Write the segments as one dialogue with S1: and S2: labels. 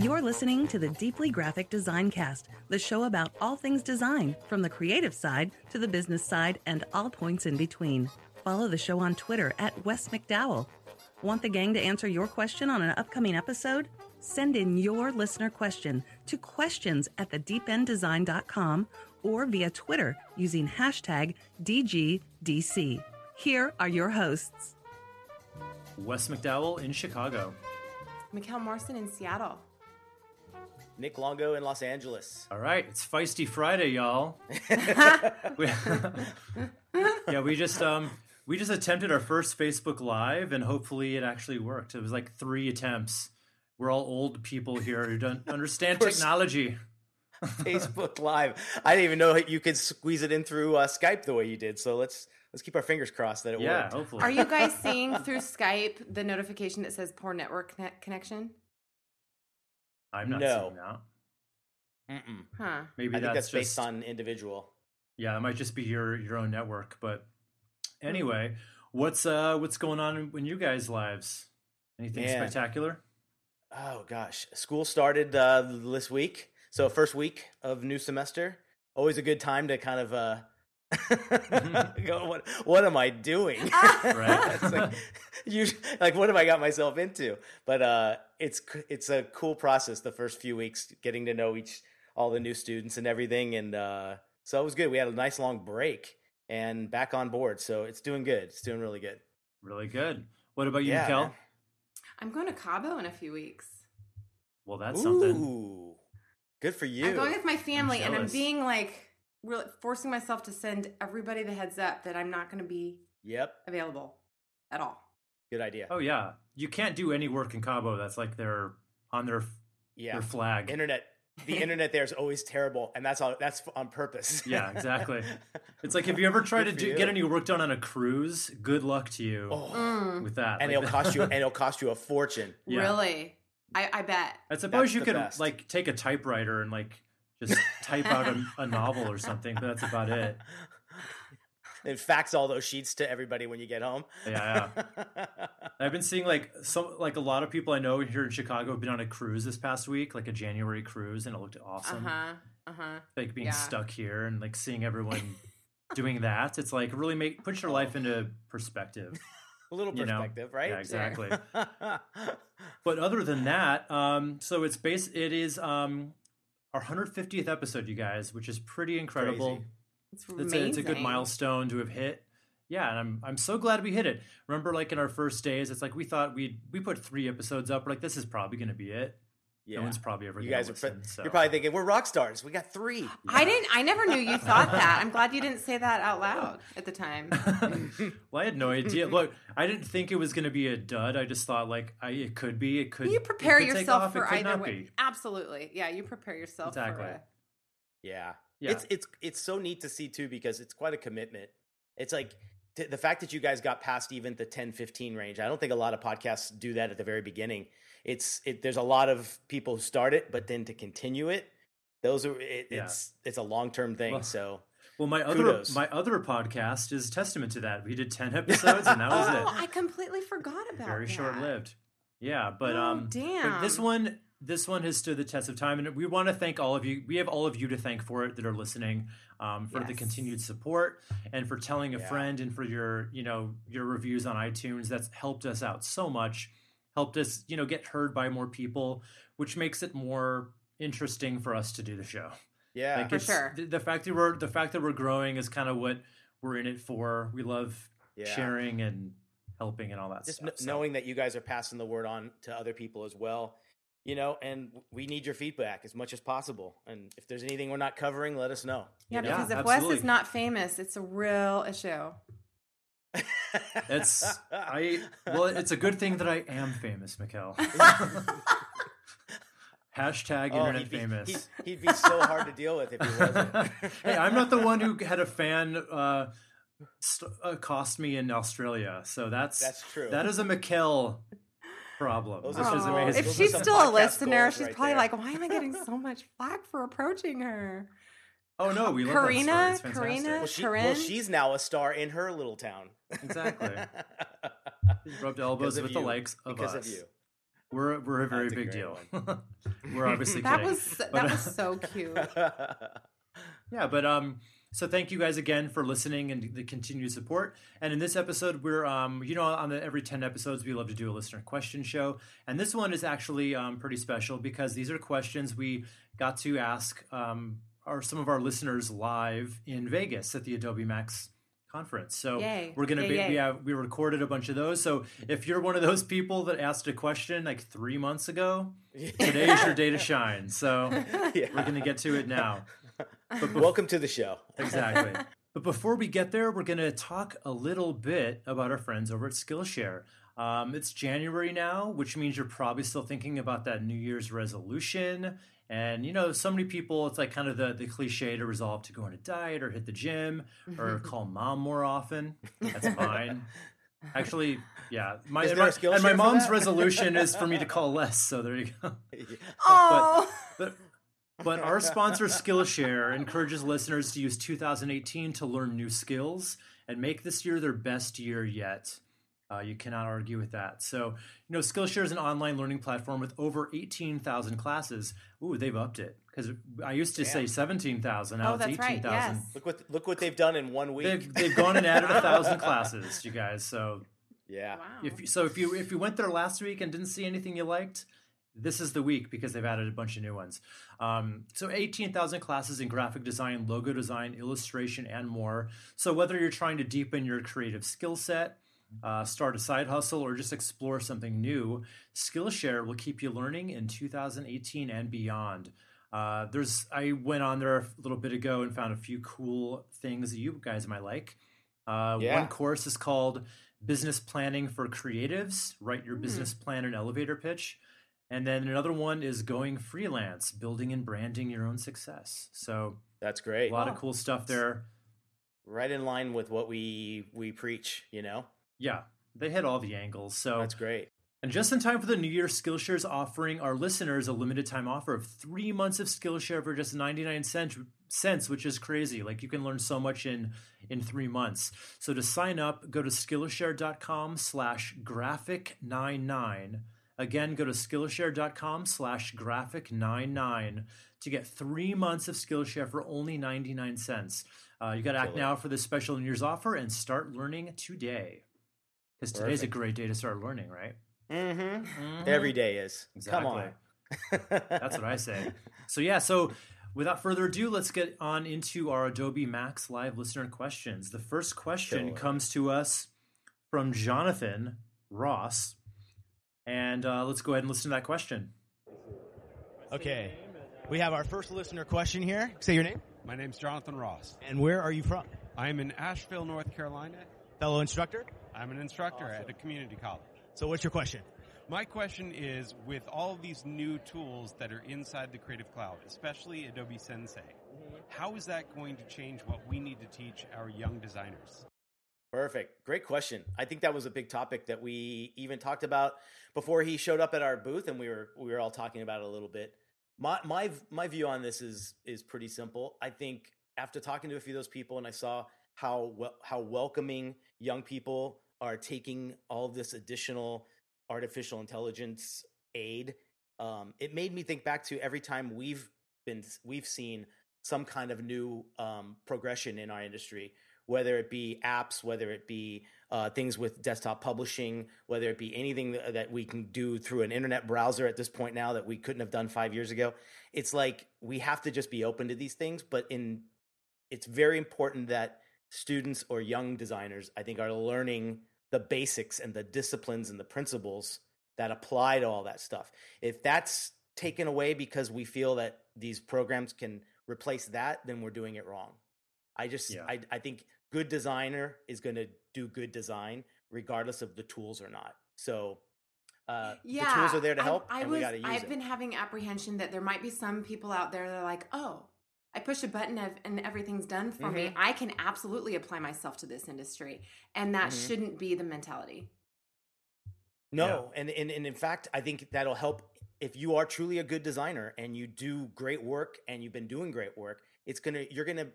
S1: You're listening to the Deeply Graphic Design Cast, the show about all things design, from the creative side to the business side and all points in between. Follow the show on Twitter at Wes McDowell. Want the gang to answer your question on an upcoming episode? Send in your listener question to questions at thedeependdesign.com or via Twitter using hashtag DGDC. Here are your hosts.
S2: Wes McDowell in Chicago.
S3: Mikkel Morrison in Seattle.
S4: Nick Longo in Los Angeles.
S2: All right, it's Feisty Friday, y'all. we, yeah, we just um we just attempted our first Facebook Live, and hopefully it actually worked. It was like three attempts. We're all old people here who don't understand technology.
S4: Facebook Live. I didn't even know you could squeeze it in through uh, Skype the way you did. So let's let's keep our fingers crossed that it works.
S2: Yeah,
S4: worked.
S2: hopefully.
S3: Are you guys seeing through Skype the notification that says poor network conne- connection?
S2: I'm not
S4: No.
S2: seeing that.
S4: Mm-mm.
S3: Huh.
S2: Maybe
S4: I think
S2: that's,
S4: that's, based on individual.
S2: Yeah, it might just be your your own network. But anyway, what's uh what's going on in you guys' lives? Anything
S4: Man.
S2: spectacular?
S4: Oh gosh, school started uh, this week, so first week of new semester. Always a good time to kind of uh, go. What what am I doing?
S2: Right.
S4: it's like, you, like what have I got myself into? But uh, it's it's a cool process. The first few weeks, getting to know each all the new students and everything, and uh, so it was good. We had a nice long break and back on board, so it's doing good. It's doing really good.
S2: Really good. What about you,
S4: Yeah,
S2: Kel?
S4: man.
S3: I'm going to Cabo in a few weeks.
S2: Well, that's something.
S4: Good for you.
S3: I'm going with my family, and I'm being like, really forcing myself to send everybody the heads up that I'm not going to be
S4: Yep,
S3: available at all.
S4: good idea.
S2: Oh yeah, you can't do any work in Cabo. That's like their on their
S4: yeah,
S2: their flag.
S4: internet. The internet there is always terrible, and that's all. That's on purpose.
S2: Yeah, exactly. It's like if you ever try to do, get any work done on a cruise, good luck to you
S4: Oh,
S3: Mm,
S2: with that.
S4: and
S2: Like,
S4: it'll cost you. And it'll cost you a fortune.
S2: Yeah.
S3: Really? I, I bet.
S2: I suppose
S4: That's
S2: you could
S4: best.
S2: like take a typewriter and like just type out a, a novel or something, but that's about it.
S4: and fax all those sheets to everybody when you get home.
S2: Yeah, I've been seeing like some like a lot of people I know here in Chicago have been on a cruise this past week, like a January cruise, and it looked awesome.
S3: Uh-huh. Uh huh.
S2: Like being
S3: Yeah.
S2: stuck here and like seeing everyone doing that. It's like really make put your life into perspective.
S4: a little
S2: You know?
S4: perspective, right?
S2: Yeah, exactly. but other than that, um, so it's base. It is um, our 150th episode, you guys, which is pretty incredible.
S3: It's
S2: It's a, it's a good milestone to have hit. Yeah, and I'm I'm so glad we hit it. Remember, like in our first days, it's like we thought we we put three episodes up. We're like, this is probably going to be it.
S4: Yeah.
S2: No one's probably ever.
S4: you
S2: gonna
S4: guys are.
S2: listen,
S4: Pre-
S2: so.
S4: You're probably thinking we're rock stars. We got three.
S3: I didn't. I never knew you thought that. I'm glad you didn't say that out loud at the time.
S2: well, I had no idea. Look, I didn't think it was going to be a dud. I just thought like I it could be. It could.
S3: You prepare
S2: could
S3: yourself
S2: off, it
S3: for
S2: could
S3: either
S2: not
S3: way.
S2: be.
S3: Absolutely. Yeah, you prepare yourself
S2: Exactly.
S3: for it.
S4: Yeah.
S2: Yeah.
S4: It's it's it's so neat to see too because it's quite a commitment. It's like t- the fact that you guys got past even the 10 15 range. I don't think a lot of podcasts do that at the very beginning. It's it there's a lot of people who start it but then to continue it those are it,
S2: Yeah.
S4: it's it's a long-term thing.
S2: Well,
S4: so
S2: Well, my other
S4: Kudos.
S2: my other podcast is testament to that. We did ten episodes, and that was
S3: Oh,
S2: it.
S3: I completely forgot about
S2: very
S3: that.
S2: short lived. Yeah, but
S3: Oh,
S2: um, but this one this one has stood the test of time, and we want to thank all of you. We have all of you to thank for it that are listening, um, for the continued support and for telling a
S4: Yeah.
S2: friend and for your you know your reviews on iTunes. That's helped us out so much. Helped us you know get heard by more people, which makes it more interesting for us to do the show.
S4: yeah.
S2: Like
S3: For sure.
S2: The, the fact that we're the fact that we're growing is kind of what we're in it for. We love
S4: Yeah.
S2: sharing and helping and all that
S4: just
S2: stuff.
S4: kn-
S2: so.
S4: knowing that you guys are passing the word on to other people as well you know and we need your feedback as much as possible and if there's anything we're not covering let us know
S3: Yeah,
S4: you know?
S3: Because if Wes is not famous, it's a real issue.
S2: It's I well, it's a good thing that I am famous, Mikkel. Hashtag
S4: Oh,
S2: internet
S4: he'd be,
S2: famous.
S4: He'd, he'd be so hard to deal with if he wasn't.
S2: hey, I'm not the one who had a fan uh, st- accost me in Australia, so that's
S4: That's true.
S2: That is a Mikkel problem,
S4: Those
S2: which
S4: are
S2: is
S3: Oh,
S2: amazing.
S3: if
S4: Those
S3: she's still a listener, she's
S4: right
S3: probably
S4: there.
S3: like, "Why am I getting so much flack for approaching her?"
S2: oh no, we love
S3: Karina,
S2: that story. It's
S3: Karina?
S2: fantastic.
S4: well, she,
S3: Corinne?
S4: well, she's now a star in her little town.
S2: Exactly. Rubbed elbows
S4: Because of
S2: with the likes of
S4: because
S2: us.
S4: of you.
S2: We're we're a very
S4: That's
S2: big
S4: great
S2: deal. we're obviously
S3: That
S2: kidding.
S3: was that
S2: But,
S3: was so cute.
S2: Yeah, but um, so thank you guys again for listening and the continued support. And in this episode, we're um, you know, on the every ten episodes, we love to do a listener question show, and this one is actually um pretty special because these are questions we got to ask um our some of our listeners live in Vegas at the Adobe Max conference. So
S3: Yay.
S2: we're gonna
S3: Yay,
S2: be
S3: yay.
S2: we have we recorded a bunch of those. So if you're one of those people that asked a question like three months ago, today is your day to shine. So
S4: Yeah.
S2: we're gonna get to it now. But
S4: Welcome to the show.
S2: exactly. But before we get there, we're going to talk a little bit about our friends over at Skillshare. Um, it's January now, which means you're probably still thinking about that New Year's resolution. And you know, so many people, it's like kind of the, the cliche to resolve to go on a diet or hit the gym or call mom more often. That's mine. Actually, yeah. My,
S4: Is
S2: and my,
S4: a
S2: and my mom's resolution is for me to call less. So there you go.
S3: Oh,
S2: But but our sponsor Skillshare encourages listeners to use 2018 to learn new skills and make this year their best year yet. Uh, you cannot argue with that. So, you know, Skillshare is an online learning platform with over 18,000 classes. Ooh, they've upped it because I used to say 17,000. Now
S3: oh,
S2: it's
S3: that's right.
S2: 18,000.
S3: Yes.
S4: Look what look what they've done in one week.
S2: They've, they've gone and added a thousand classes, you guys. So
S4: yeah.
S3: Wow.
S2: if you, so if you if you went there last week and didn't see anything you liked, this is the week because they've added a bunch of new ones. Um, so 18,000 classes in graphic design, logo design, illustration, and more. So whether you're trying to deepen your creative skill set, uh, start a side hustle, or just explore something new, Skillshare will keep you learning in 2018 and beyond. Uh, there's I went on there a little bit ago and found a few cool things that you guys might like. Uh,
S4: Yeah.
S2: One course is called Business Planning for Creatives. Write your business plan and elevator pitch. And then another one is Going Freelance, building and branding your own success. So
S4: That's great.
S2: a
S4: great.
S2: lot of cool stuff there.
S4: Right in line with what we we preach, you know?
S2: Yeah, they hit all the angles. So
S4: That's great.
S2: And just in time for the New Year, Skillshare is offering our listeners a limited time offer of three months of Skillshare for just 99 cents, cents, which is crazy. Like you can learn so much in in three months. So to sign up, go to Skillshare.com slash graphic 99. Again, go to Skillshare.com slash graphic 99 to get three months of Skillshare for only 99 cents. Uh, you got to act now for this special New Year's offer and start learning today. Because today's a great day to start learning, right?
S4: Mm-hmm.
S2: Mhm.
S4: Every day is. Come on.
S2: That's what I say. So yeah, so without further ado, let's get on into our Adobe Max Live listener questions. The first question
S4: Killer.
S2: comes to us from Jonathan Ross, and uh, let's go ahead and listen to that question.
S5: Okay. We have our first listener question here. Say your name.
S6: My name's Jonathan Ross.
S5: And where are you from?
S6: I'm in Asheville, North Carolina.
S5: Fellow instructor?
S6: I'm an instructor at a community college.
S5: So what's your question?
S6: My question is with all of these new tools that are inside the Creative Cloud, especially Adobe Sensei, how is that going to change what we need to teach our young designers?
S4: Perfect. Great question. I think that was a big topic that we even talked about before he showed up at our booth and we were we were all talking about it a little bit. My my my view on this is is pretty simple. I think after talking to a few of those people and I saw how how welcoming young people are taking all this additional artificial intelligence aid, um, it made me think back to every time we've been we've seen some kind of new um, progression in our industry whether it be apps, whether it be uh, things with desktop publishing, whether it be anything that, we can do through an internet browser at this point now that we couldn't have done five years ago. It's like we have to just be open to these things, but in it's very important that students or young designers, I think, are learning the basics and the disciplines and the principles that apply to all that stuff. If that's taken away because we feel that these programs can replace that, then we're doing it wrong. I just
S2: Yeah.
S4: I, I think good designer is going to do good design, regardless of the tools or not. So uh,
S3: Yeah,
S4: the tools are there to help,
S3: I,
S4: and
S3: was,
S4: we got to use
S3: I've
S4: them.
S3: been having apprehension that there might be some people out there that are like, oh, I push a button and everything's done for me.
S4: Mhm.
S3: I can absolutely apply myself to this industry, and that
S4: Mhm.
S3: shouldn't be the mentality.
S4: No, and, and and in fact, I think that'll help if you are truly a good designer and you do great work and you've been doing great work. It's gonna you're gonna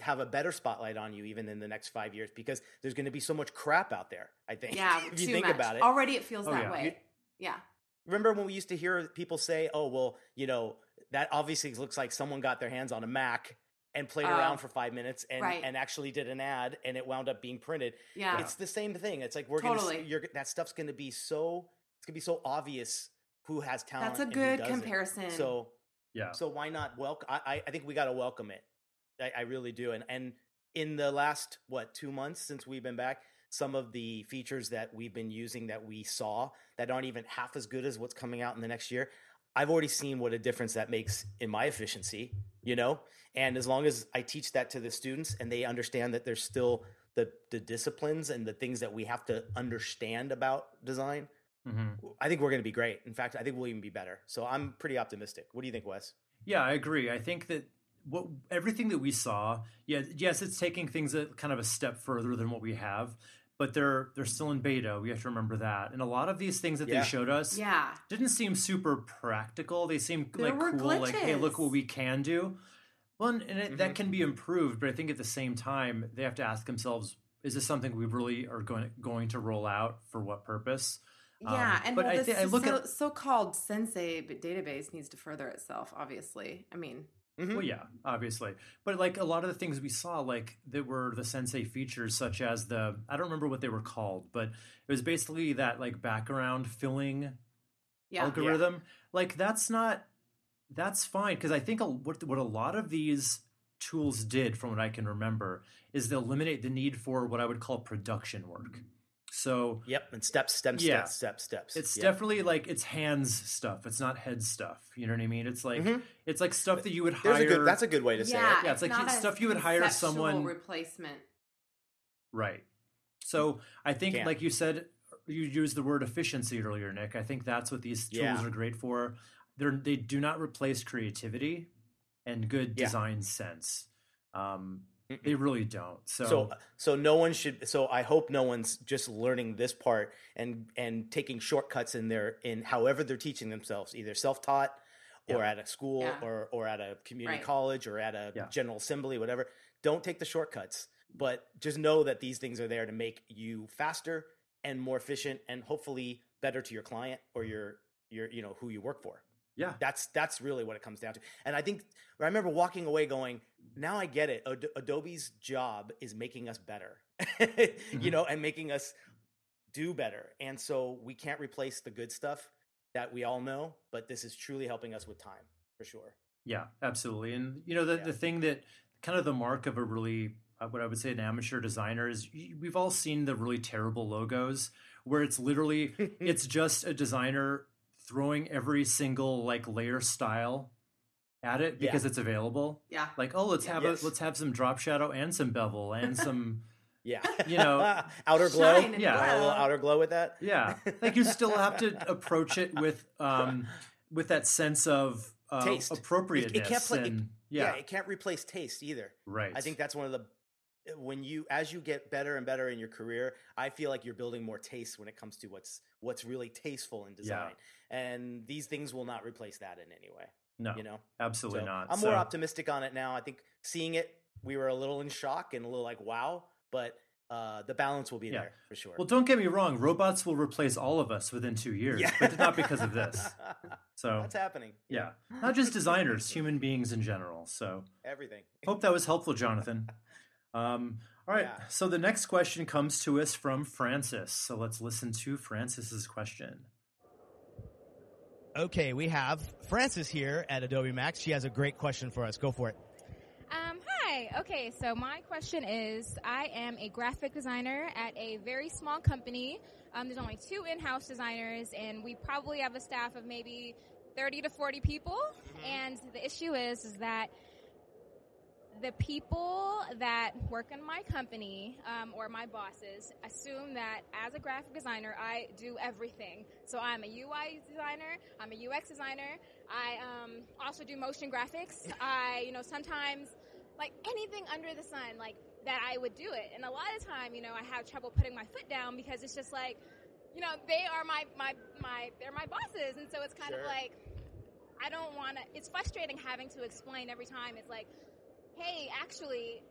S4: have a better spotlight on you even in the next five years because there's gonna be so much crap out there. I think.
S3: Yeah,
S4: if you
S3: too
S4: think
S3: much.
S4: about it.
S3: Already, it feels
S2: Oh,
S3: that
S2: yeah.
S3: way.
S4: You-
S3: yeah,
S4: Remember when we used to hear people say, "Oh, well, you know, that obviously looks like someone got their hands on a Mac." And played
S3: Oh.
S4: around for five minutes and,
S3: Right.
S4: and actually did an ad and it wound up being printed.
S3: yeah,
S4: It's the same thing. It's like we're gonna
S3: Totally.
S4: you're that stuff's gonna be so it's gonna be so obvious who has talent.
S3: that's a
S4: and who
S3: good comparison.
S4: So
S2: Yeah.
S4: so why not welcome? I, I- I think we got to welcome it. I, I really do. And and in the last what two months since we've been back, some of the features that we've been using that we saw that aren't even half as good as what's coming out in the next year. I've already seen what a difference that makes in my efficiency. You know, and as long as I teach that to the students and they understand that there's still the the disciplines and the things that we have to understand about design,
S2: hmm
S4: I think we're going to be great. In fact, I think we'll even be better. So I'm pretty optimistic. What do you think, Wes?
S2: Yeah, I agree. I think that what everything that we saw, yeah, yes, it's taking things a kind of a step further than what we have, but they're they're still in beta. We have to remember that. And a lot of these things that
S4: Yeah.
S2: they showed us
S3: yeah,
S2: didn't seem super practical. They seemed
S3: There
S2: like
S3: were
S2: cool, like hey, look what we can do. Well, and it,
S4: Mm-hmm.
S2: that can be improved, but I think at the same time they have to ask themselves: Is this something we really are going going to roll out for what purpose?
S3: yeah.
S2: Um,
S3: and
S2: but
S3: well,
S2: I
S3: this
S2: I look
S3: so,
S2: at-
S3: so-called Sensei database needs to further itself. Obviously, I mean,
S4: Mhm.
S2: Well, yeah, obviously, but like a lot of the things we saw, like that were the sensei features, such as the I don't remember what they were called, but it was basically that like background filling
S3: yeah,
S2: algorithm. Like that's not that's fine because I think a, what what a lot of these tools did, from what I can remember, is they eliminate the need for what I would call production work. So
S4: Yep, and steps, steps,
S2: Yeah.
S4: steps, steps, steps.
S2: it's
S4: Yep.
S2: definitely like it's hands stuff. It's not head stuff. You know what I mean? It's like
S4: Mhm.
S2: it's like stuff that you would hire.
S4: a good. That's a good way to say
S3: yeah,
S4: it.
S2: Yeah, it's like stuff you would hire someone-
S3: replacement.
S2: Right. So I think,
S4: Can't.
S2: like you said, you used the word efficiency earlier, Nick. I think that's what these tools
S4: Yeah.
S2: are great for. They're they do not replace creativity and good
S4: Yeah.
S2: design sense. Um,
S4: Mm-mm.
S2: they really don't. So,
S4: So, uh, so no one should. So I hope no one's just learning this part and and taking shortcuts in their in however they're teaching themselves, either self taught or at a school
S3: Yeah.
S4: or or at a community
S3: Right.
S4: college or at a
S2: Yeah.
S4: general assembly, whatever. Don't take the shortcuts, but just know that these things are there to make you faster and more efficient, and hopefully better to your client or mm-hmm. your your you know who you work for.
S2: Yeah,
S4: That's that's really what it comes down to. And I think I remember walking away going, now I get it. Ad- Adobe's job is making us better, you know, and making us do better. And so we can't replace the good stuff that we all know, but this is truly helping us with time for sure.
S2: yeah, absolutely. And you know, the
S4: Yeah.
S2: the thing that kind of the mark of a really uh, what I would say an amateur designer is we've all seen the really terrible logos where it's literally it's just a designer throwing every single like layer style at it
S4: Yeah.
S2: because it's available.
S3: Yeah,
S2: Like, oh, let's have
S4: Yes.
S2: a let's have some drop shadow and some bevel and some
S4: Yeah,
S2: You know,
S4: outer glow.
S3: shine and
S2: Yeah.
S4: a little
S3: glow.
S4: outer glow with that.
S2: yeah. Like you still have to approach it with um with that sense of uh,
S4: Taste. It-
S2: appropriateness.
S4: it can't play- it- Yeah.
S2: yeah,
S4: it can't replace taste either.
S2: right.
S4: I think that's one of the when you as you get better and better in your career, I feel like you're building more taste when it comes to what's what's really tasteful in design. And these things will not replace that in any way.
S2: no,
S4: You know,
S2: absolutely
S4: So
S2: not.
S4: I'm
S2: So-
S4: more optimistic on it now. I think seeing it, we were a little in shock and a little like wow, but uh, the balance will be
S2: Yeah.
S4: there for sure.
S2: Well, don't get me wrong. Robots will replace all of us within two years,
S4: Yeah.
S2: but not because of this. So
S4: That's happening.
S2: yeah, not just designers, human beings in general. So
S4: Everything.
S2: hope that was helpful, Jonathan. Um, all right.
S4: Yeah.
S2: So the next question comes to us from Frances. So let's listen to Frances's question.
S5: Okay, we have Frances here at Adobe Max. She has a great question for us. Go for it.
S7: Um, hi. Okay, so my question is I am a graphic designer at a very small company. Um, there's only two in house designers, and we probably have a staff of maybe 30 to 40 people. And the issue is, is that the people that work in my company um, or my bosses assume that as a graphic designer, I do everything. So I'm a UI designer, I'm a UX designer, I um, also do motion graphics. I, you know, sometimes like anything under the sun, like that I would do it. And a lot of time, you know, I have trouble putting my foot down because it's just like, you know, they are my my my they're my bosses, and so it's kind
S4: Sure.
S7: of like I don't want to. It's frustrating having to explain every time. It's like, hey, actually,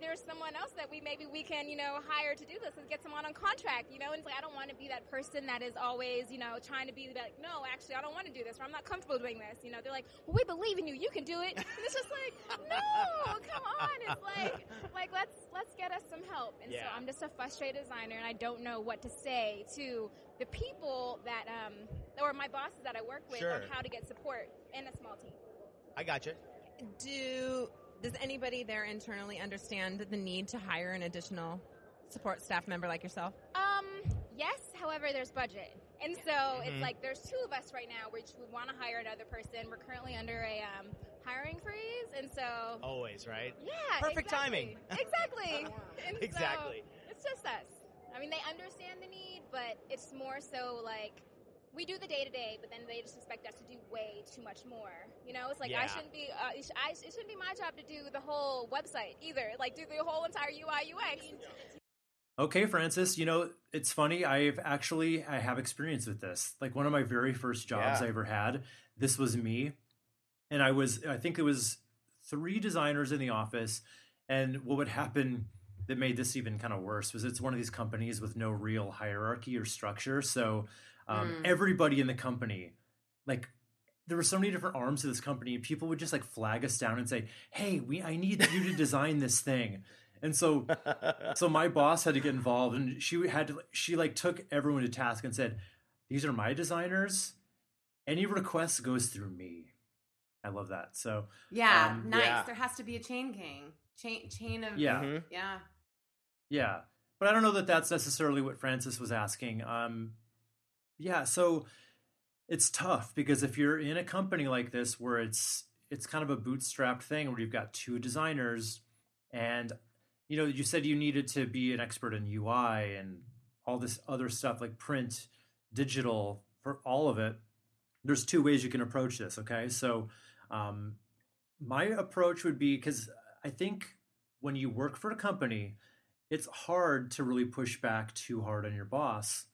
S7: there's someone else that we maybe we can, you know, hire to do this and get someone on contract, you know. And it's like I don't want to be that person that is always, you know, trying to be like, no, actually, I don't want to do this, or I'm not comfortable doing this. You know, they're like, well, we believe in you, you can do it. And it's just like, no, come on. It's like, like let's let's get us some help. And so I'm just a frustrated designer, and I don't know what to say to the people that, um, or my bosses that I work with
S5: Sure.
S7: on how to get support in a small team.
S5: I got you.
S8: Do does anybody there internally understand the need to hire an additional support staff member like yourself?
S7: Um, yes. However, there's budget, and so
S5: Mhm.
S7: it's like there's two of us right now, which we want to hire another person. We're currently under a um, hiring freeze, and so
S5: Always, right?
S7: yeah,
S5: Perfect
S7: exactly.
S5: timing.
S7: exactly. And so
S5: Exactly.
S7: it's just us. I mean, they understand the need, but it's more so like. We do the day to day, but then they just expect us to do way too much more. You know, it's like I shouldn't be. Uh, it, sh- I, it shouldn't be my job to do the whole website either. Like do the whole entire UI UX.
S2: Okay, Frances, you know, it's funny. I've actually I have experience with this. Like one of my very first jobs
S4: Yeah.
S2: I ever had, this was me. And I was I think it was three designers in the office and what would happen that made this even kind of worse was it's one of these companies with no real hierarchy or structure. So um,
S3: Mm.
S2: everybody in the company like there were so many different arms to this company and people would just like flag us down and say hey we i need you to design this thing and so so my boss had to get involved and she had to she like took everyone to task and said these are my designers any request goes through me i love that so
S3: Yeah,
S2: Um,
S3: nice.
S4: yeah.
S3: There has to be a chain gang, chain chain of
S2: yeah
S4: Mhm.
S3: yeah.
S2: Yeah but i don't know that that's necessarily what frances was asking um yeah so it's tough because if you're in a company like this where it's it's kind of a bootstrapped thing where you've got two designers and you know you said you needed to be an expert in ui and all this other stuff like print digital for all of it there's two ways you can approach this okay? So um, my approach would be because i think when you work for a company it's hard to really push back too hard on your boss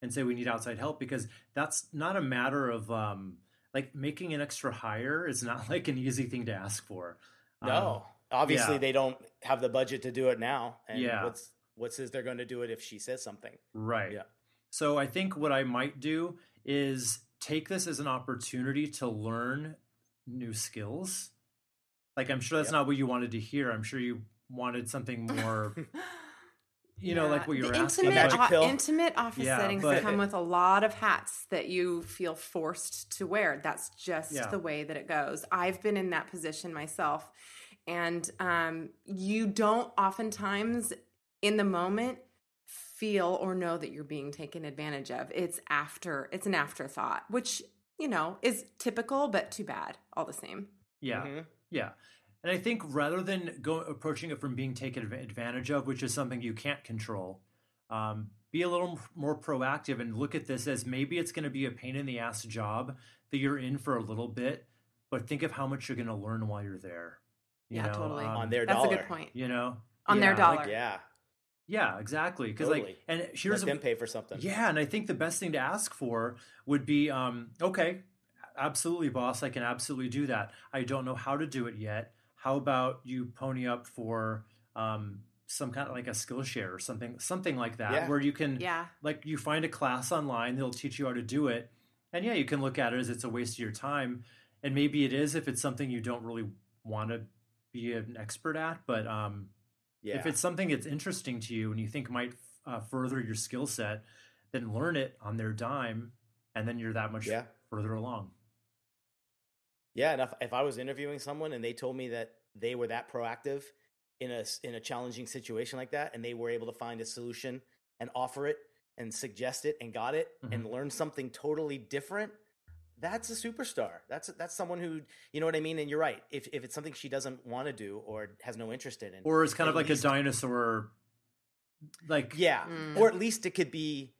S2: and say we need outside help because that's not a matter of um, like making an extra hire is not like an easy thing to ask for Um,
S4: No, obviously
S2: yeah.
S4: they don't have the budget to do it now. And
S2: Yeah.
S4: what's what says they're going to do it if she says something?
S2: Right.
S4: Yeah.
S2: So I think what I might do is take this as an opportunity to learn new skills. Like I'm sure that's
S4: Yep.
S2: not what you wanted to hear. I'm sure you wanted something more, you know,
S3: Yeah.
S2: like what you
S3: the
S2: were asking.
S3: intimate,
S4: Magic
S3: o-
S4: pill.
S3: intimate office
S2: Yeah,
S3: settings
S2: but-
S3: come with a lot of hats that you feel forced to wear. That's just
S2: Yeah.
S3: the way that it goes. I've been in that position myself, and um, you don't oftentimes in the moment feel or know that you're being taken advantage of. It's after. It's an afterthought, which you know is typical, but too bad all the same.
S2: Yeah.
S4: Mhm.
S2: Yeah. And I think rather than go approaching it from being taken advantage of, which is something you can't control, um, be a little more proactive and look at this as maybe it's going to be a pain in the ass job that you're in for a little bit, but think of how much you're going to learn while you're there. You
S3: Yeah,
S2: know,
S3: totally.
S2: um,
S4: On their
S3: That's
S4: dollar.
S3: a good point.
S2: you know,
S3: On their
S2: Yeah, like-
S3: dollar.
S4: Yeah.
S2: yeah, exactly. Because
S4: Totally.
S2: like, and
S4: Let
S2: here's
S4: them pay for something.
S2: yeah, and I think the best thing to ask for would be, um, okay, absolutely, boss, I can absolutely do that. I don't know how to do it yet. How about you pony up for um, some kind of like a Skillshare or something, something like that,
S4: Yeah.
S2: where you can,
S3: Yeah.
S2: like, you find a class online that'll teach you how to do it, and yeah, you can look at it as it's a waste of your time, and maybe it is if it's something you don't really want to be an expert at, but um,
S4: Yeah.
S2: if it's something that's interesting to you and you think might uh, further your skill set, then learn it on their dime, and then you're that much
S4: Yeah.
S2: further along.
S4: Yeah, and if, if I was interviewing someone and they told me that they were that proactive in a in a challenging situation like that, and they were able to find a solution and offer it and suggest it and got it and learned something totally different, that's a superstar. That's that's someone who you know what I mean. And you're right. If if it's something she doesn't want to do or has no interest in,
S2: or is kind of like
S4: least,
S2: a dinosaur. Like
S4: yeah, mm. or at least it could be.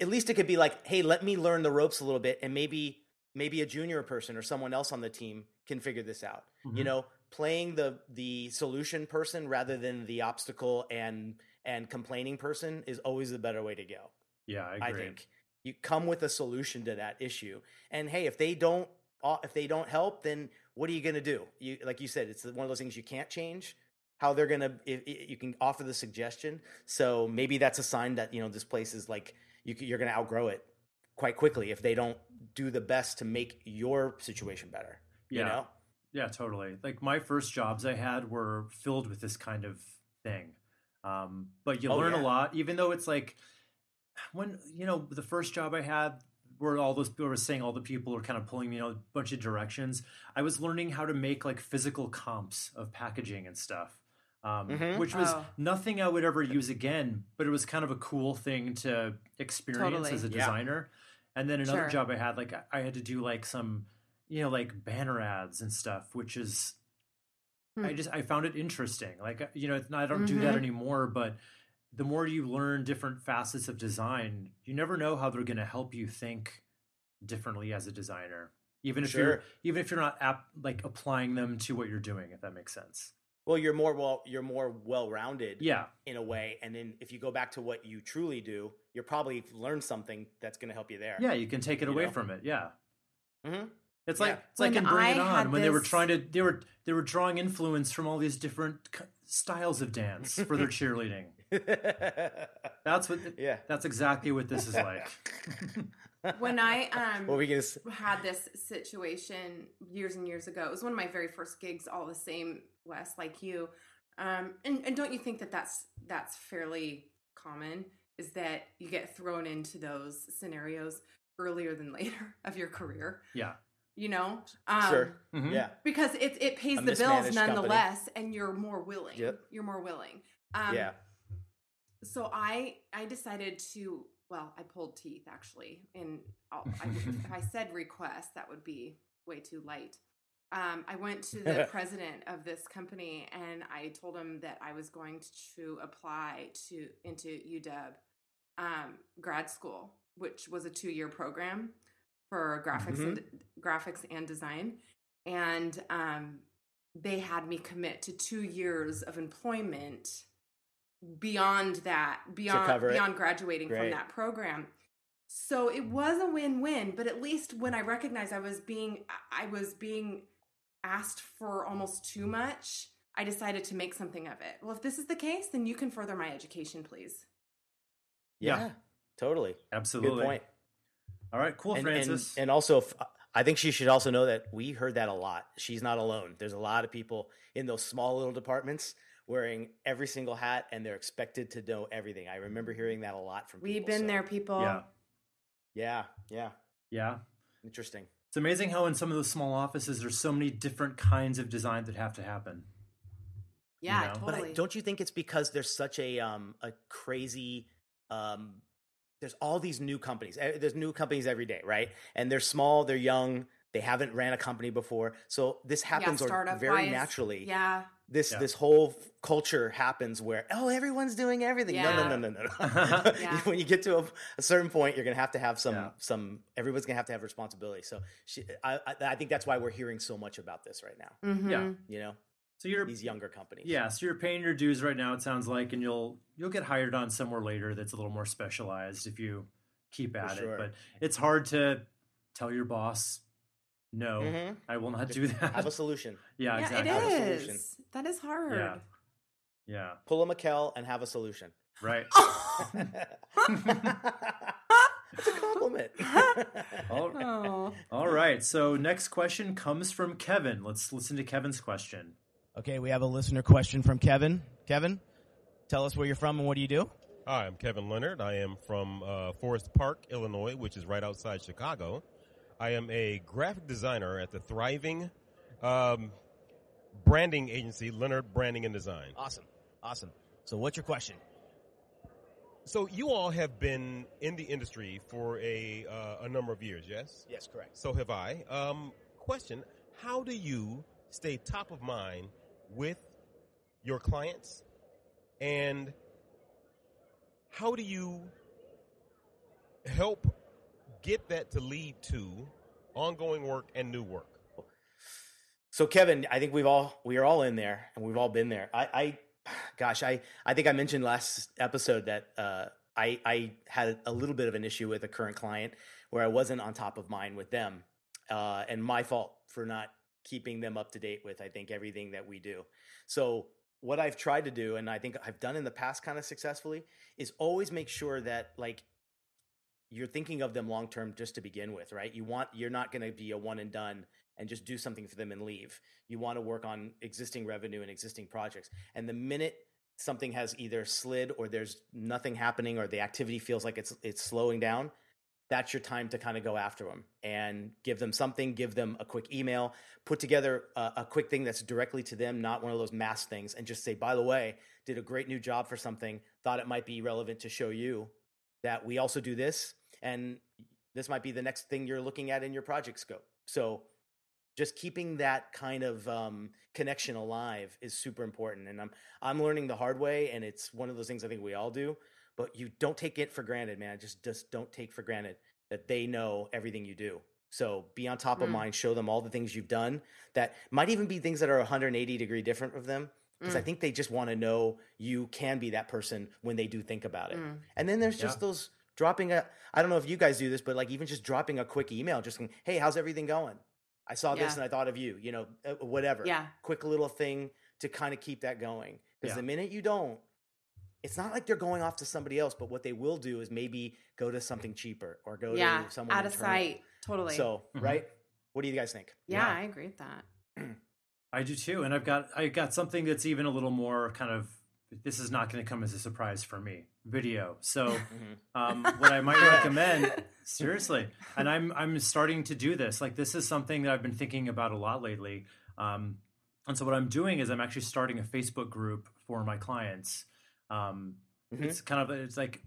S4: At least it could be like, hey, let me learn the ropes a little bit, and maybe maybe a junior person or someone else on the team can figure this out. Mm-hmm. You know, playing the the solution person rather than the obstacle and and complaining person is always the better way to go.
S2: Yeah, I,
S4: I think you come with a solution to that issue. And hey, if they don't uh, if they don't help, then what are you going to do? You like you said, it's one of those things you can't change. How they're going to you can offer the suggestion. So maybe that's a sign that you know this place is like you, you're going to outgrow it quite quickly if they don't do the best to make your situation better.
S2: Yeah.
S4: You know?
S2: Yeah, totally. Like my first jobs I had were filled with this kind of thing. Um, but you oh, learn yeah. a lot, even though it's like when you know the first job I had where all those people were saying all the people were kind of pulling me in a bunch of directions. I was learning how to make like physical comps of packaging and stuff. Um, mm-hmm. which was oh. nothing I would ever use again, but it was kind of a cool thing to experience totally. as a designer. Yeah. And then another sure. job I had, like I had to do like some, you know, like banner ads and stuff, which is, hmm. I just I found it interesting. Like you know, not, I don't mm-hmm. do that mm-hmm. anymore, but the more you learn different facets of design, you never know how they're going to help you think differently as a designer. Even if sure. you're even if you're not ap- like applying them to what you're doing, if that makes sense.
S4: Well, you're more well you're more well rounded,
S2: yeah,
S4: in a way. And then if you go back to what you truly do, you're probably learn something that's going to help you there.
S2: Yeah, you can take it away know? from it. Yeah.
S4: Mm-hmm.
S2: It's like yeah. it's like when in Bring It On when this... they were trying to they were they were drawing influence from all these different styles of dance for their cheerleading. that's what. Yeah, that's exactly what this is like.
S3: When I um well, we just... had this situation years and years ago, it was one of my very first gigs. All the same, Wes, like you. Um, and, and don't you think that that's that's fairly common? Is that you get thrown into those scenarios earlier than later of your career?
S2: Yeah
S3: you know
S4: um, sure mm-hmm. yeah
S3: because it, it pays a the bills nonetheless company. and you're more willing yep. you're more willing
S4: um, yeah
S3: so I I decided to well I pulled teeth actually and I, if I said request that would be way too light. Um, I went to the president of this company and I told him that I was going to apply to into UW um, grad school, which was a two year program for graphics mm-hmm. and graphics and design, and um, they had me commit to two years of employment beyond that, beyond beyond it. graduating Great. from that program. So it was a win-win, but at least when I recognized I was being I was being asked for almost too much, I decided to make something of it. Well, if this is the case, then you can further my education, please.
S4: Yeah, yeah. totally.
S2: Absolutely.
S4: Good point.
S2: All right, cool,
S4: and,
S2: Frances.
S4: And, and also, I think she should also know that we heard that a lot. She's not alone. There's a lot of people in those small little departments wearing every single hat and they're expected to know everything. I remember hearing that a lot from
S3: We've
S4: people.
S3: been so. there, people.
S2: Yeah.
S4: Yeah. Yeah.
S2: Yeah.
S4: Interesting.
S2: It's amazing how in some of those small offices there's so many different kinds of design that have to happen.
S3: Yeah, you know? totally.
S4: But I, don't you think it's because there's such a um a crazy um there's all these new companies. There's new companies every day, right? And they're small, they're young, they haven't ran a company before. So this happens yeah, very wise. naturally.
S3: Yeah
S4: this yeah. this whole culture happens where oh everyone's doing everything yeah. no no no no no yeah. when you get to a, a, certain point you're gonna have to have some some everyone's gonna have to have responsibility so she, I, I think that's why we're hearing so much about this right now
S3: mm-hmm.
S2: yeah
S4: you know
S2: so you're
S4: these younger companies
S2: yeah so you're paying your dues right now it sounds like and you'll you'll get hired on somewhere later that's a little more specialized if you keep at sure. it but it's hard to tell your boss no, mm-hmm. I will not do that.
S4: Have a solution.
S2: yeah,
S3: yeah,
S2: exactly.
S3: it is. That is hard.
S2: Yeah. Yeah.
S4: Pull a Mikkel and have a solution.
S2: Right.
S4: it's a compliment.
S2: all, oh. all right. So next question comes from Kevin. Let's listen to Kevin's question.
S5: Okay, we have a listener question from Kevin. Kevin, tell us where you're from and what do you do?
S9: Hi, I'm Kevin Leonard. I am from uh, Forest Park, Illinois, which is right outside Chicago. I am a graphic designer at the thriving um, branding agency, Leonard Branding and Design.
S5: Awesome. Awesome. So, what's your question?
S9: So you all have been in the industry for a uh, a number of years, yes?
S4: Yes, correct.
S9: So have I. Um, question: How do you stay top of mind with your clients, and how do you help get that to lead to ongoing work and new work?
S4: So Kevin, I think we've all we are all in there, and we've all been there. I, I gosh, I I think I mentioned last episode that uh, I I had a little bit of an issue with a current client where I wasn't on top of mind with them, uh, and my fault for not keeping them up to date with I think everything that we do. So what I've tried to do, and I think I've done in the past kind of successfully, is always make sure that like you're thinking of them long term just to begin with, right? You want you're not going to be a one and done and just do something for them and leave. You want to work on existing revenue and existing projects. And the minute something has either slid or there's nothing happening or the activity feels like it's it's slowing down, that's your time to kind of go after them and give them something, give them a quick email, put together a, a quick thing that's directly to them, not one of those mass things, and just say, by the way, did a great new job for something, thought it might be relevant to show you that we also do this, and this might be the next thing you're looking at in your project scope. So just keeping that kind of um, connection alive is super important and i'm i'm learning the hard way and it's one of those things i think we all do but you don't take it for granted man just just don't take for granted that they know everything you do so be on top of
S3: Mm.
S4: mind show them all the things you've done that might even be things that are 180 degree different of them because i
S3: Mm.
S4: think they just want to know you can be that person when they do think about it
S3: Mm.
S4: and then there's just
S2: Yeah.
S4: those dropping a i don't know if you guys do this but like even just dropping a quick email just hey how's everything going i saw this and i thought of you you know uh, whatever
S3: Yeah.
S4: quick little thing to kind of keep that going because
S2: Yeah.
S4: the minute you don't it's not like they're going off to somebody else but what they will do is maybe go to something cheaper or go
S3: yeah.
S4: to someone
S3: Out of
S4: internal.
S3: sight. Totally.
S4: so
S2: Mhm.
S4: right what do you guys think
S3: yeah,
S2: yeah.
S3: I agree with that.
S2: I do too, and I've got I've got something that's even a little more kind of. This is not going to come as a surprise for me. Video. So,
S4: Mm-hmm.
S2: um, what I might recommend, seriously, and I'm I'm starting to do this. Like this is something that I've been thinking about a lot lately. Um, and so what I'm doing is I'm actually starting a Facebook group for my clients. Um,
S4: Mhm.
S2: It's kind of it's like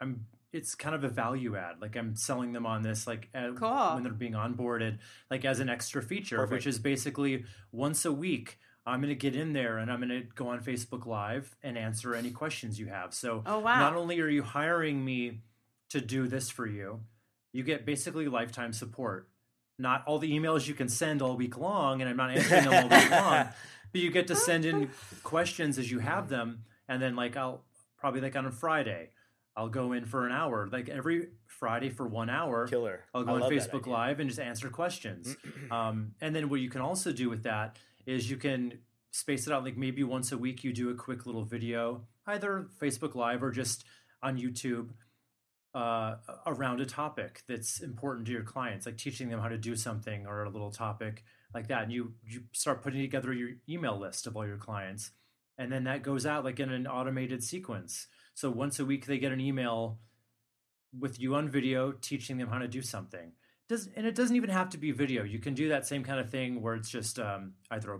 S2: I'm it's kind of a value add. Like I'm selling them on this like
S3: Cool.
S2: when they're being onboarded, like as an extra feature,
S4: Perfect.
S2: which is basically once a week. I'm going to get in there and I'm going to go on Facebook Live and answer any questions you have. So
S3: Oh, wow.
S2: not only are you hiring me to do this for you, you get basically lifetime support. Not all the emails you can send all week long, and I'm not answering them all week long, but you get to send in questions as you have them. And then, like, I'll probably like on a Friday, I'll go in for an hour, like every Friday for one hour.
S4: killer
S2: I'll
S4: I
S2: go on Facebook. Live and just answer questions. um, and then what you can also do with that is you can space it out. Like maybe once a week, you do a quick little video, either Facebook Live or just on YouTube, uh, around a topic that's important to your clients, like teaching them how to do something or a little topic like that. And you you start putting together your email list of all your clients, and then that goes out like in an automated sequence. So once a week, they get an email with you on video teaching them how to do something. Does and it doesn't even have to be video. You can do that same kind of thing where it's just um, either a,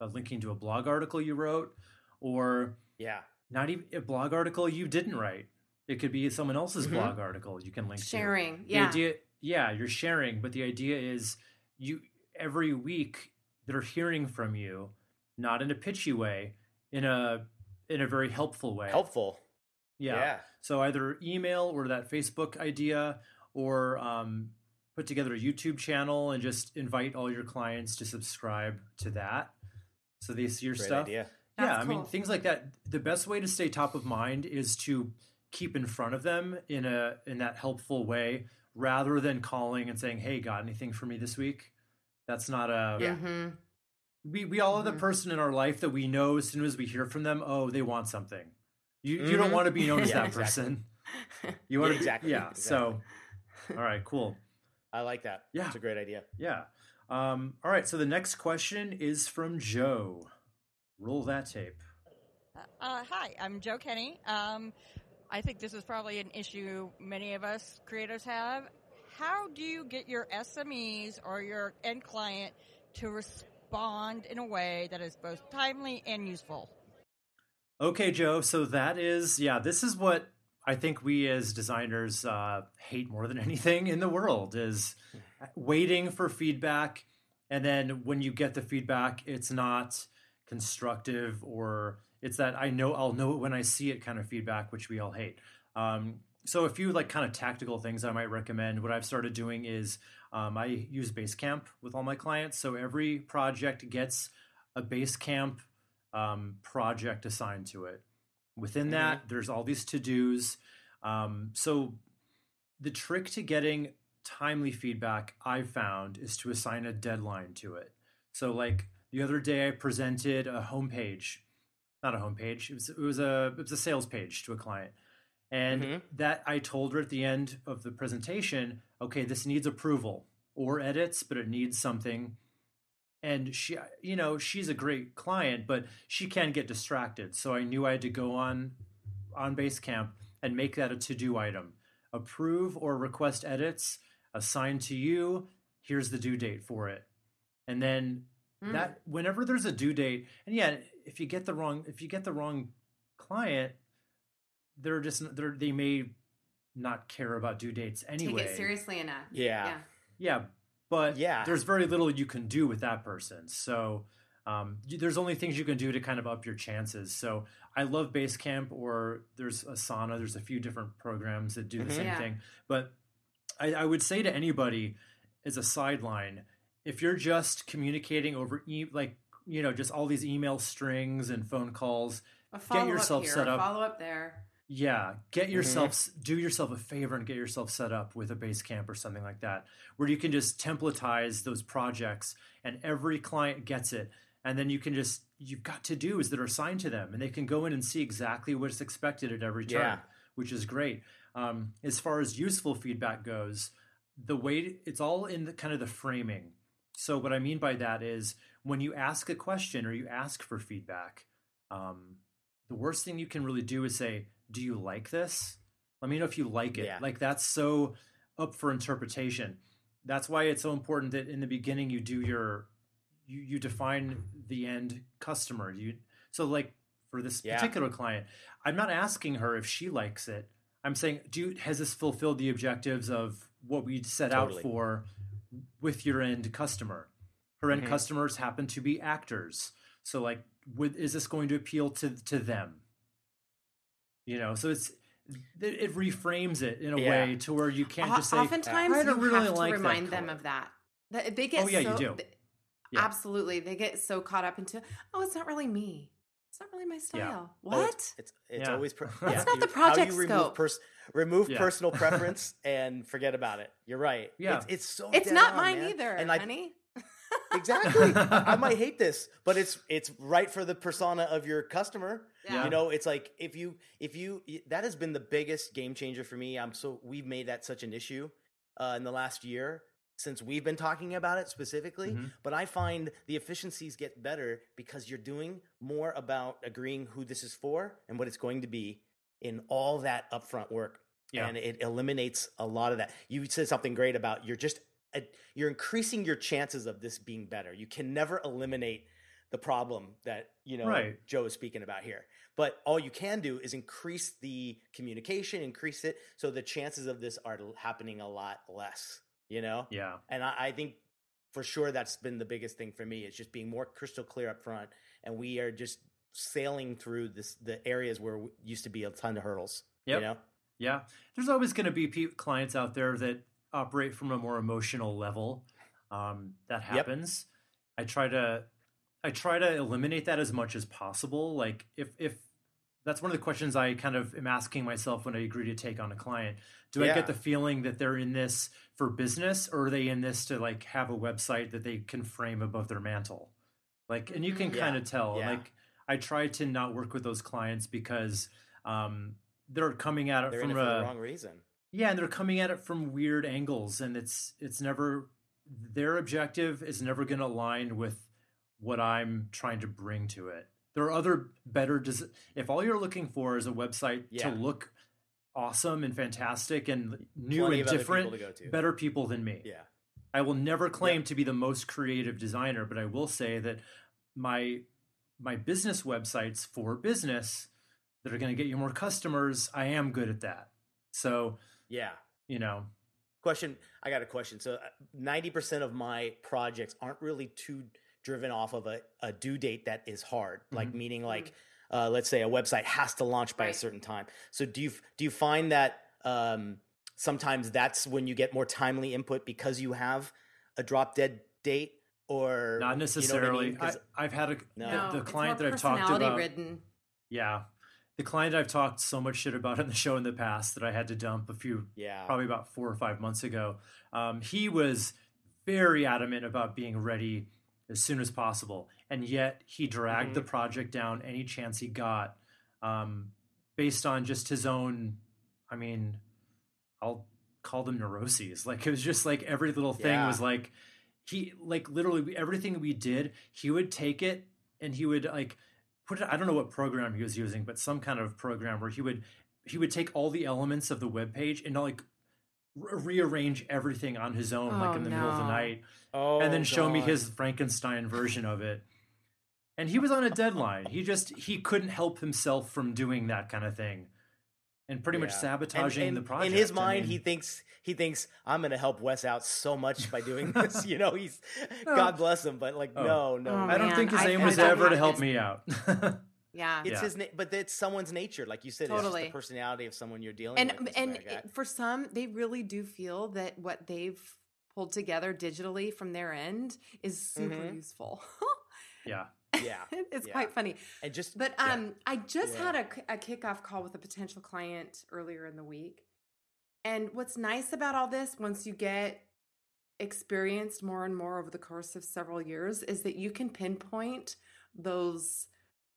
S2: a linking to a blog article you wrote, or
S4: yeah
S2: not even a blog article you didn't write. It could be someone else's
S4: Mhm.
S2: blog article you can link to.
S3: Sharing.
S2: The
S3: Yeah.
S2: idea, yeah, you're sharing, but the idea is you every week they're hearing from you, not in a pitchy way, in a in a very helpful way.
S4: helpful
S2: Yeah.
S4: yeah
S2: So either email or that Facebook idea, or um, put together a YouTube channel and just invite all your clients to subscribe to that, so they see your
S4: great
S2: stuff.
S4: idea
S2: Yeah,
S3: That's
S2: I mean things like that. The best way to stay top of mind is to keep in front of them in a in that helpful way, rather than calling and saying, "Hey, got anything for me this week?" That's not a
S4: Yeah.
S3: Mhm.
S2: we we all have the person in our life that we know as soon as we hear from them. Oh, they want something. You you don't
S4: Mhm.
S2: want to be known as
S4: Yeah,
S2: that
S4: exactly.
S2: person. You want
S4: Yeah,
S2: to
S4: exactly,
S2: Yeah. So, all right, cool.
S4: i like that
S2: Yeah.
S4: it's a great idea
S2: Yeah. Um, all right. So the next question is from Joe. Roll that tape.
S10: Uh, hi, I'm Joe Kenny. Um, I think this is probably an issue many of us creators have. How do you get your SMEs or your end client to respond in a way that is both timely and useful?
S2: Okay, Joe. So that is yeah. This is what I think we as designers uh, hate more than anything in the world is waiting for feedback, and then when you get the feedback, it's not constructive or it's that I know I'll know it when I see it kind of feedback, which we all hate. Um, so a few like kind of tactical things I might recommend. What I've started doing is um, I use Basecamp with all my clients. So every project gets a Basecamp um, project assigned to it. Within that, mm-hmm. there's all these to dos. Um, so the trick to getting timely feedback I've found is to assign a deadline to it. So like the other day, I presented a homepage, not a homepage. It was it was a it was a sales page to a client, and mm-hmm. that I told her at the end of the presentation, okay, this needs approval or edits, but it needs something. And she, you know, she's a great client, but she can get distracted. So I knew I had to go on on Basecamp and make that a to do item. Approve or request edits assigned to you. Here's the due date for it. And then mm. that whenever there's a due date, and yeah, if you get the wrong if you get the wrong client, they're just they're they may not care about due dates anyway.
S3: Take it seriously enough.
S4: Yeah.
S2: Yeah. Yeah. But yeah. there's very little you can do with that person. So um, there's only things you can do to kind of up your chances. So I love Basecamp or there's Asana. There's a few different programs that do the mm-hmm. same yeah. thing. But I, I, would say to anybody as a sideline, if you're just communicating over e- like you know just all these email strings and phone calls,
S3: get yourself here, set up. Follow up there.
S2: Yeah, get mm-hmm. yourself mm-hmm. do yourself a favor and get yourself set up with a Basecamp or something like that, where you can just templatize those projects and every client gets it, and then you can just you've got to do's that are assigned to them, and they can go in and see exactly what's expected at every turn, yeah. which is great. Um, as far as useful feedback goes, the way it's all in the kind of the framing. So what I mean by that is when you ask a question or you ask for feedback, um, the worst thing you can really do is say do you like this? Let me know if you like it. Yeah. Like that's so up for interpretation. That's why it's so important that in the beginning you do your you you define the end customer. You so like for this yeah. particular client, I'm not asking her if she likes it. I'm saying, do you, has this fulfilled the objectives of what we set totally. out for with your end customer? Her end mm-hmm. customers happen to be actors, so like, would, is this going to appeal to to them? You know, so it's it reframes it in a yeah. way to where you can't just say.
S3: Oftentimes, I don't you really have to like remind them of that. That they get
S2: oh yeah,
S3: so,
S2: you do.
S3: Yeah. Absolutely, they get so caught up into oh, it's not really me. It's not really my style. Yeah. What? Oh,
S4: it's it's, it's always
S3: per- that's not the project
S4: remove
S3: scope.
S4: Pers- remove personal preference and forget about it. You're right.
S2: Yeah,
S4: it's, it's so.
S3: It's not
S4: on,
S3: mine
S4: man.
S3: either, and honey
S4: exactly. I might hate this, but it's it's right for the persona of your customer. Yeah. You know, it's like if you if you that has been the biggest game changer for me. I'm so we've made that such an issue uh, in the last year since we've been talking about it specifically. Mm-hmm. But I find the efficiencies get better because you're doing more about agreeing who this is for and what it's going to be in all that upfront work. Yeah. And it eliminates a lot of that. You said something great about you're just you're increasing your chances of this being better. You can never eliminate the problem that you know right. Joe is speaking about here. But all you can do is increase the communication, increase it so the chances of this are happening a lot less. You know,
S2: yeah.
S4: And I, I think for sure that's been the biggest thing for me is just being more crystal clear up front, and we are just sailing through this the areas where used to be a ton of hurdles. Yep. You know.
S2: Yeah, there's always going to be clients out there that operate from a more emotional level. Um, that happens. Yep. I try to I try to eliminate that as much as possible. Like if if that's one of the questions I kind of am asking myself when I agree to take on a client. Do yeah. I get the feeling that they're in this for business or are they in this to like have a website that they can frame above their mantle? Like and you can mm-hmm. yeah. kind of tell. Yeah. Like I try to not work with those clients because um, they're coming at it
S4: they're
S2: from
S4: it a wrong reason.
S2: Yeah, and they're coming at it from weird angles, and it's it's never their objective is never going to align with what I'm trying to bring to it. There are other better. Des- if all you're looking for is a website yeah. to look awesome and fantastic and new Plenty and different, people better people than me.
S4: Yeah,
S2: I will never claim yep. to be the most creative designer, but I will say that my my business websites for business that are going to get you more customers, I am good at that. So,
S4: Yeah.
S2: you know,
S4: Question. I got a question. So, uh, ninety percent of my projects aren't really too driven off of a, a due date that is hard. Like
S2: Mhm.
S4: meaning, like uh, let's say a website has to launch by a certain time. So, do you do you find that um, sometimes that's when you get more timely input because you have a drop dead date, or
S2: not
S4: you know I
S2: necessarily.
S4: mean? 'Cause-
S2: I, have had a
S4: No.
S2: the, the
S3: it's
S2: client that I've talked
S3: personality
S2: about.
S3: ridden.
S2: Yeah. The client I've talked so much shit about in the show in the past that I had to dump a few,
S4: yeah,
S2: probably about four or five months ago. Um, he was very adamant about being ready as soon as possible. And yet he dragged
S4: Mhm.
S2: the project down any chance he got um, based on just his own, I mean, I'll call them neuroses. Like it was just like every little thing
S4: Yeah.
S2: was like, he, like literally everything we did, he would take it and he would like put it, I don't know what program he was using, but some kind of program where he would, he would take all the elements of the web page and like re- rearrange everything on his own, like
S3: Oh,
S2: in the middle of the night,
S4: oh,
S2: and then oh, show me his Frankenstein version of it. And he was on a deadline. He just he couldn't help himself from doing that kind of thing, and pretty much sabotaging
S4: And-
S2: the project.
S4: In his
S2: I
S4: mind,
S2: mean,
S4: he thinks he thinks I'm going to help Wes out so much by doing this. you know, he's God bless him, but like
S2: Oh.
S4: no, no.
S3: Oh,
S2: I don't
S3: man,
S2: think his
S3: I-
S2: aim
S3: I
S2: was
S3: don't
S2: ever to help
S3: this-
S2: me out.
S3: Yeah.
S4: It's
S2: Yeah.
S4: his, na- but it's someone's nature, like you said. It's just
S3: Totally.
S4: the personality of someone you're dealing
S3: and
S4: with. is
S3: and
S4: what I got.
S3: it- for some they really do feel that what they've pulled together digitally from their end is super
S4: Mhm.
S3: useful
S2: yeah,
S4: yeah,
S3: it's
S4: yeah.
S3: quite funny
S4: and just
S3: but
S4: yeah.
S3: um i just
S4: Yeah.
S3: had a kickoff call with a potential client earlier in the week and what's nice about all this once you get experienced more and more over the course of several years is that you can pinpoint those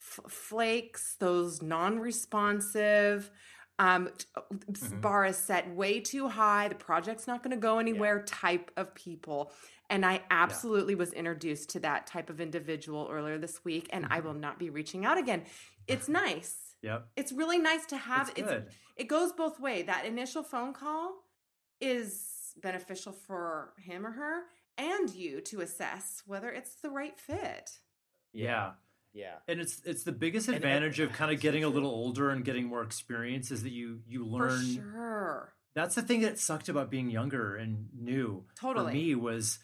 S3: f- flakes those non-responsive um s-
S2: Mhm.
S3: bar is set way too high the project's not going to go anywhere type of people and i absolutely was introduced to that type of individual earlier this week and i mm-hmm. will not be reaching out again. It's nice.
S2: Yep,
S3: it's really nice to have
S2: it's
S3: it's, it goes both way. That initial phone call is beneficial for him or her and you to assess whether it's the right fit.
S2: Yeah.
S4: yeah,
S2: And it's it's the biggest
S4: And- and-
S2: advantage of kind of
S4: so
S2: getting a little older and getting more experience is that you you
S3: for
S2: learn
S3: sure.
S2: That's the thing that sucked about being younger and new
S3: Totally.
S2: for me was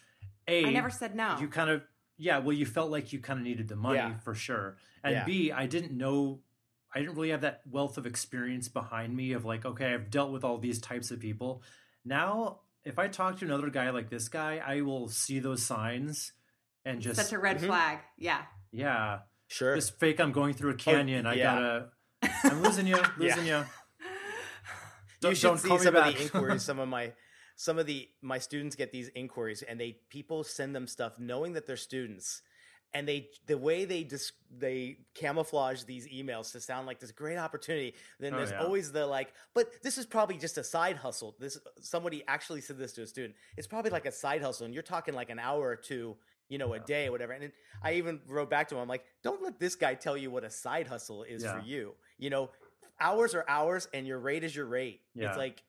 S2: a
S3: i never said no
S2: you kind of yeah well you felt like you kind of needed the money
S4: Yeah.
S2: for sure and
S4: Yeah.
S2: b i didn't know i didn't really have that wealth of experience behind me of like okay i've dealt with all these types of people now if i talk to another guy like this guy i will see those signs and just
S3: such a red
S4: Mhm.
S3: flag yeah
S2: yeah
S4: sure.
S2: This fake i'm going through a canyon i
S4: yeah.
S2: gotta i'm losing you losing you
S4: you
S2: Don't-
S4: should
S2: don't
S4: see
S2: call me
S4: some of the inquiries. Some of my some of the my students get these inquiries, and they people send them stuff knowing that they're students, and they the way they just they camouflage these emails to sound like this great opportunity. Then
S2: Oh,
S4: there's
S2: yeah.
S4: always the like, but this is probably just a side hustle. This somebody actually said this to a student. It's probably like a side hustle, and you're talking like an hour or two. You know, a day, or whatever. And I even wrote back to him, I'm like, don't let this guy tell you what a side hustle is for you. You know, hours are hours, and your rate is your rate.
S2: Yeah.
S4: It's like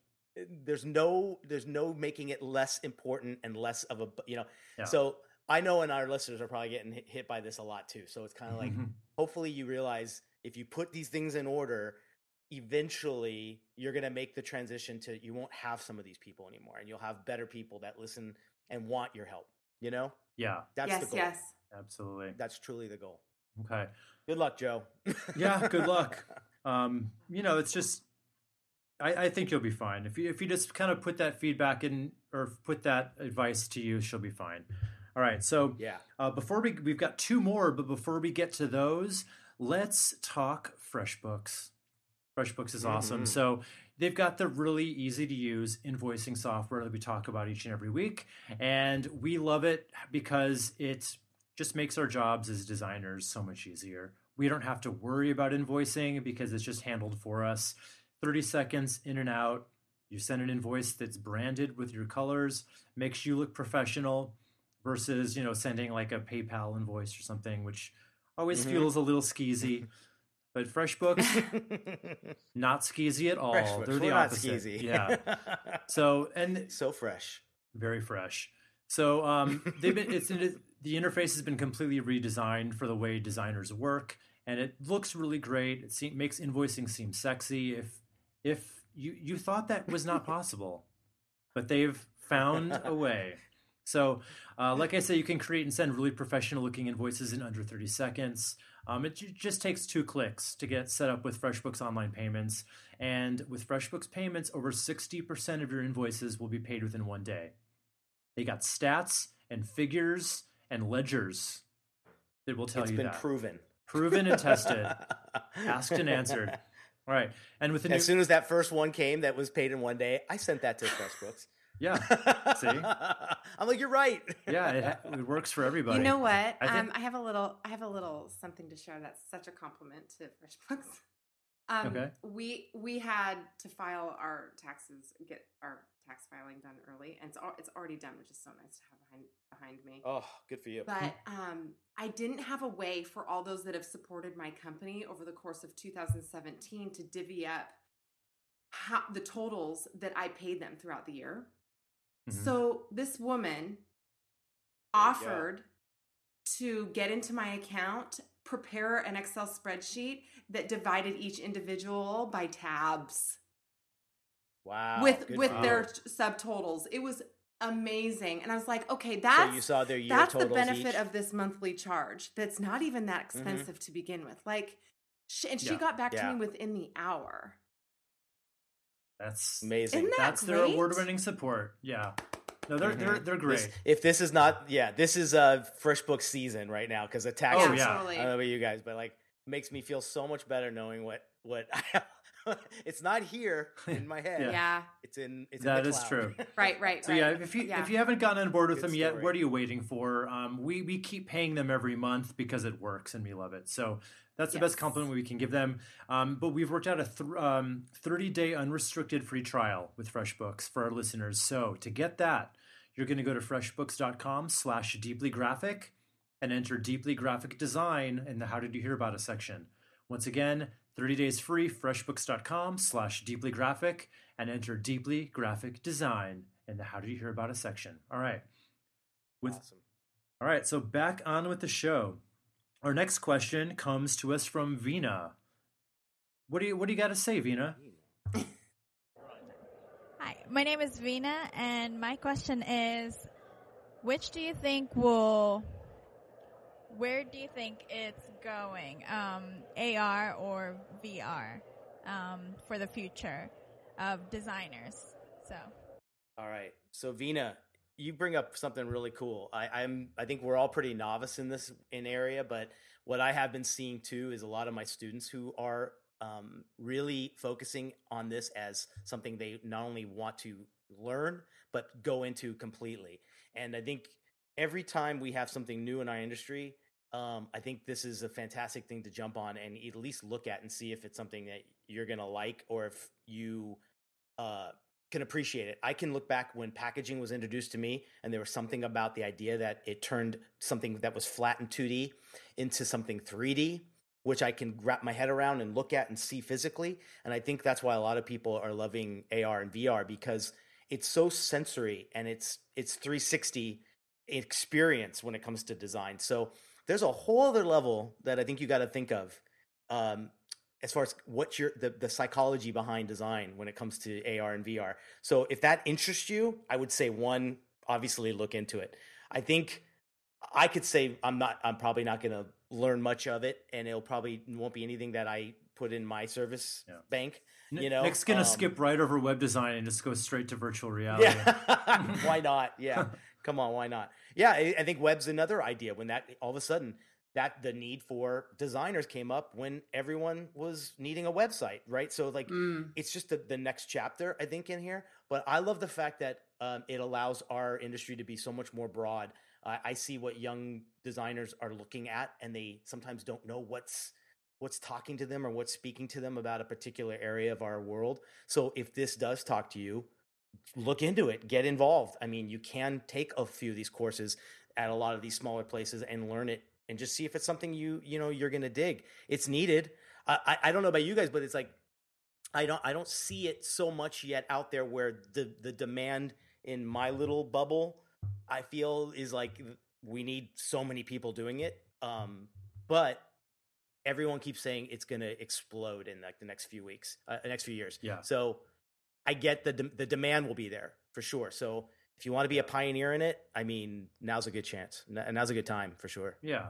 S4: there's no there's no making it less important and less of a you know
S2: Yeah.
S4: so i know and our listeners are probably getting hit, hit by this a lot too. So it's kind of like
S2: Mhm.
S4: hopefully you realize if you put these things in order eventually you're going to make the transition to you won't have some of these people anymore and you'll have better people that listen and want your help you know?
S2: Yeah.
S4: That's
S3: yes
S4: the goal.
S3: yes.
S2: Absolutely.
S4: That's truly the goal.
S2: Okay.
S4: Good luck joe.
S2: Yeah, good luck. um, you know, it's just I, I think you'll be fine. If you if you just kind of put that feedback in or put that advice to you, she'll be fine. All right. So
S4: yeah
S2: uh, before we we've got two more, but before we get to those, let's talk FreshBooks. FreshBooks is awesome.
S4: Mhm.
S2: So they've got the really easy to use invoicing software that we talk about each and every week, and we love it because it just makes our jobs as designers so much easier. We don't have to worry about invoicing because it's just handled for us. 30 seconds in and out. You send an invoice that's branded with your colors, makes you look professional versus, you know, sending like a PayPal invoice or something, which always
S4: Mhm.
S2: feels a little skeezy. But FreshBooks, not skeezy at all. They're the
S4: We're not
S2: opposite.
S4: skeezy.
S2: Yeah. So, and
S4: so fresh
S2: very fresh. So um, they've been it's the interface has been completely redesigned for the way designers work, and it looks really great. It se- makes invoicing seem sexy. If if you you thought that was not possible, but they've found a way. So, uh, like I said, you can create and send really professional looking invoices in under 30 seconds. Um, it ju- just takes two clicks to get set up with FreshBooks Online Payments. And with FreshBooks Payments, over 60% of your invoices will be paid within one day. They got stats and figures and ledgers that will tell
S4: It's
S2: you
S4: been
S2: that.
S4: proven.
S2: Proven and tested. Asked and answered. All right. And with the new,
S4: As soon as that first one came that was paid in one day, I sent that to FreshBooks.
S2: yeah, see,
S4: I'm like, you're right.
S2: yeah, it, ha- it works for everybody.
S3: You know what?
S2: I think-
S3: um, I have a little. I have a little something to share. That's such a compliment to FreshBooks. Um,
S2: Okay.
S3: We we had to file our taxes, get our tax filing done early, and it's al- it's already done, which is so nice to have behind behind me.
S4: Oh, good for you.
S3: But um, I didn't have a way for all those that have supported my company over the course of 2017 to divvy up how, the totals that I paid them throughout the year.
S2: Mhm.
S3: So this woman offered to get into my account, prepare an Excel spreadsheet that divided each individual by tabs
S4: wow.
S3: with
S4: good
S3: with
S4: for
S3: their subtotals. It was amazing, and I was like, okay,
S4: So
S3: that's
S4: you saw their year
S3: that's the benefit
S4: each?
S3: of this monthly charge. That's not even that
S4: Mhm.
S3: expensive to begin with. Like, she, and she
S2: Yeah.
S3: got back to me within the hour.
S2: That's
S4: amazing.
S3: Isn't that
S2: that's their award-winning support. Yeah, no, they're they're
S4: Mhm.
S2: they're
S4: This-
S2: great.
S4: if this is not, yeah, this is a uh FreshBooks season right now because the tax.
S2: Oh, yeah.
S4: I don't know about you guys, but like makes me feel so much better knowing what what I have. it's not here in my head.
S2: Yeah.
S3: Yeah.
S4: It's in. It's
S2: That
S4: in the
S2: is
S4: cloud.
S2: true.
S3: Right, right,
S2: So
S3: right.
S2: yeah, if you
S3: Yeah.
S2: if you haven't gotten on board with
S4: Good
S2: them yet,
S4: story.
S2: what are you waiting for? Um, we we keep paying them every month because it works and we love it. So that's the best compliment we can give them. Um, but we've worked out a th- um, 30 day unrestricted free trial with FreshBooks for our listeners. So to get that, you're going to go to freshbooks.com slash deeply graphic and enter deeply graphic design in the how did you hear about us section. Once again, 30 days free, freshbooks.com slash deeply graphic and enter deeply graphic design in the how did you hear about us section. All right. With
S4: Awesome.
S2: all right, so back on with the show. Our next question comes to us from Vina. What do you what do you got to say, Vina?
S11: Hi, my name is Vina, and my question is which do you think will, where do you think it's going, um, AR or VR, um, for the future of designers? So,
S4: All right. So Vina, you bring up something really cool. I, I'm I think we're all pretty novice in this in area, but what I have been seeing too is a lot of my students who are um, really focusing on this as something they not only want to learn but go into completely. And I think every time we have something new in our industry, um, I think this is a fantastic thing to jump on and at least look at and see if it's something that you're gonna like or if you uh, can appreciate it. I can look back when packaging was introduced to me, and there was something about the idea that it turned something that was flat and 2D into something 3D, which I can wrap my head around and look at and see physically. And I think that's why a lot of people are loving AR and VR because it's so sensory and it's it's 360 experience when it comes to design. So there's a whole other level that I think you got to think of. Um, as far as what's your the, the psychology behind design when it comes to AR and VR. So if that interests you, I would say one, obviously look into it. I think I could say I'm not I'm probably not going to learn much of it and it'll probably won't be anything that I put in my service bank, you know.
S2: Nick's gonna
S4: Um,
S2: skip right over web design and just go straight to virtual reality.
S4: yeah. why not? Yeah. Come on, why not? Yeah, I, I think web's another idea when that all of a sudden that the need for designers came up when everyone was needing a website, right? So like it's just the, the next chapter, I think, in here. But I love the fact that um, it allows our industry to be so much more broad. I I see what young designers are looking at, and they sometimes don't know what's what's talking to them or what's speaking to them about a particular area of our world. So if this does talk to you, look into it, get involved. I mean, you can take a few of these courses at a lot of these smaller places and learn it and just see if it's something you you know you're gonna dig. It's needed. I I, don't know about you guys, but it's like I don't I don't see it so much yet out there where the the demand in my little bubble I feel is like we need so many people doing it. Um, but everyone keeps saying it's going to explode in like the next few weeks, uh, the next few years.
S2: Yeah.
S4: So I get the the demand will be there for sure. So if you want to be a pioneer in it, I mean, now's a good chance. Now's a good time for sure.
S2: Yeah,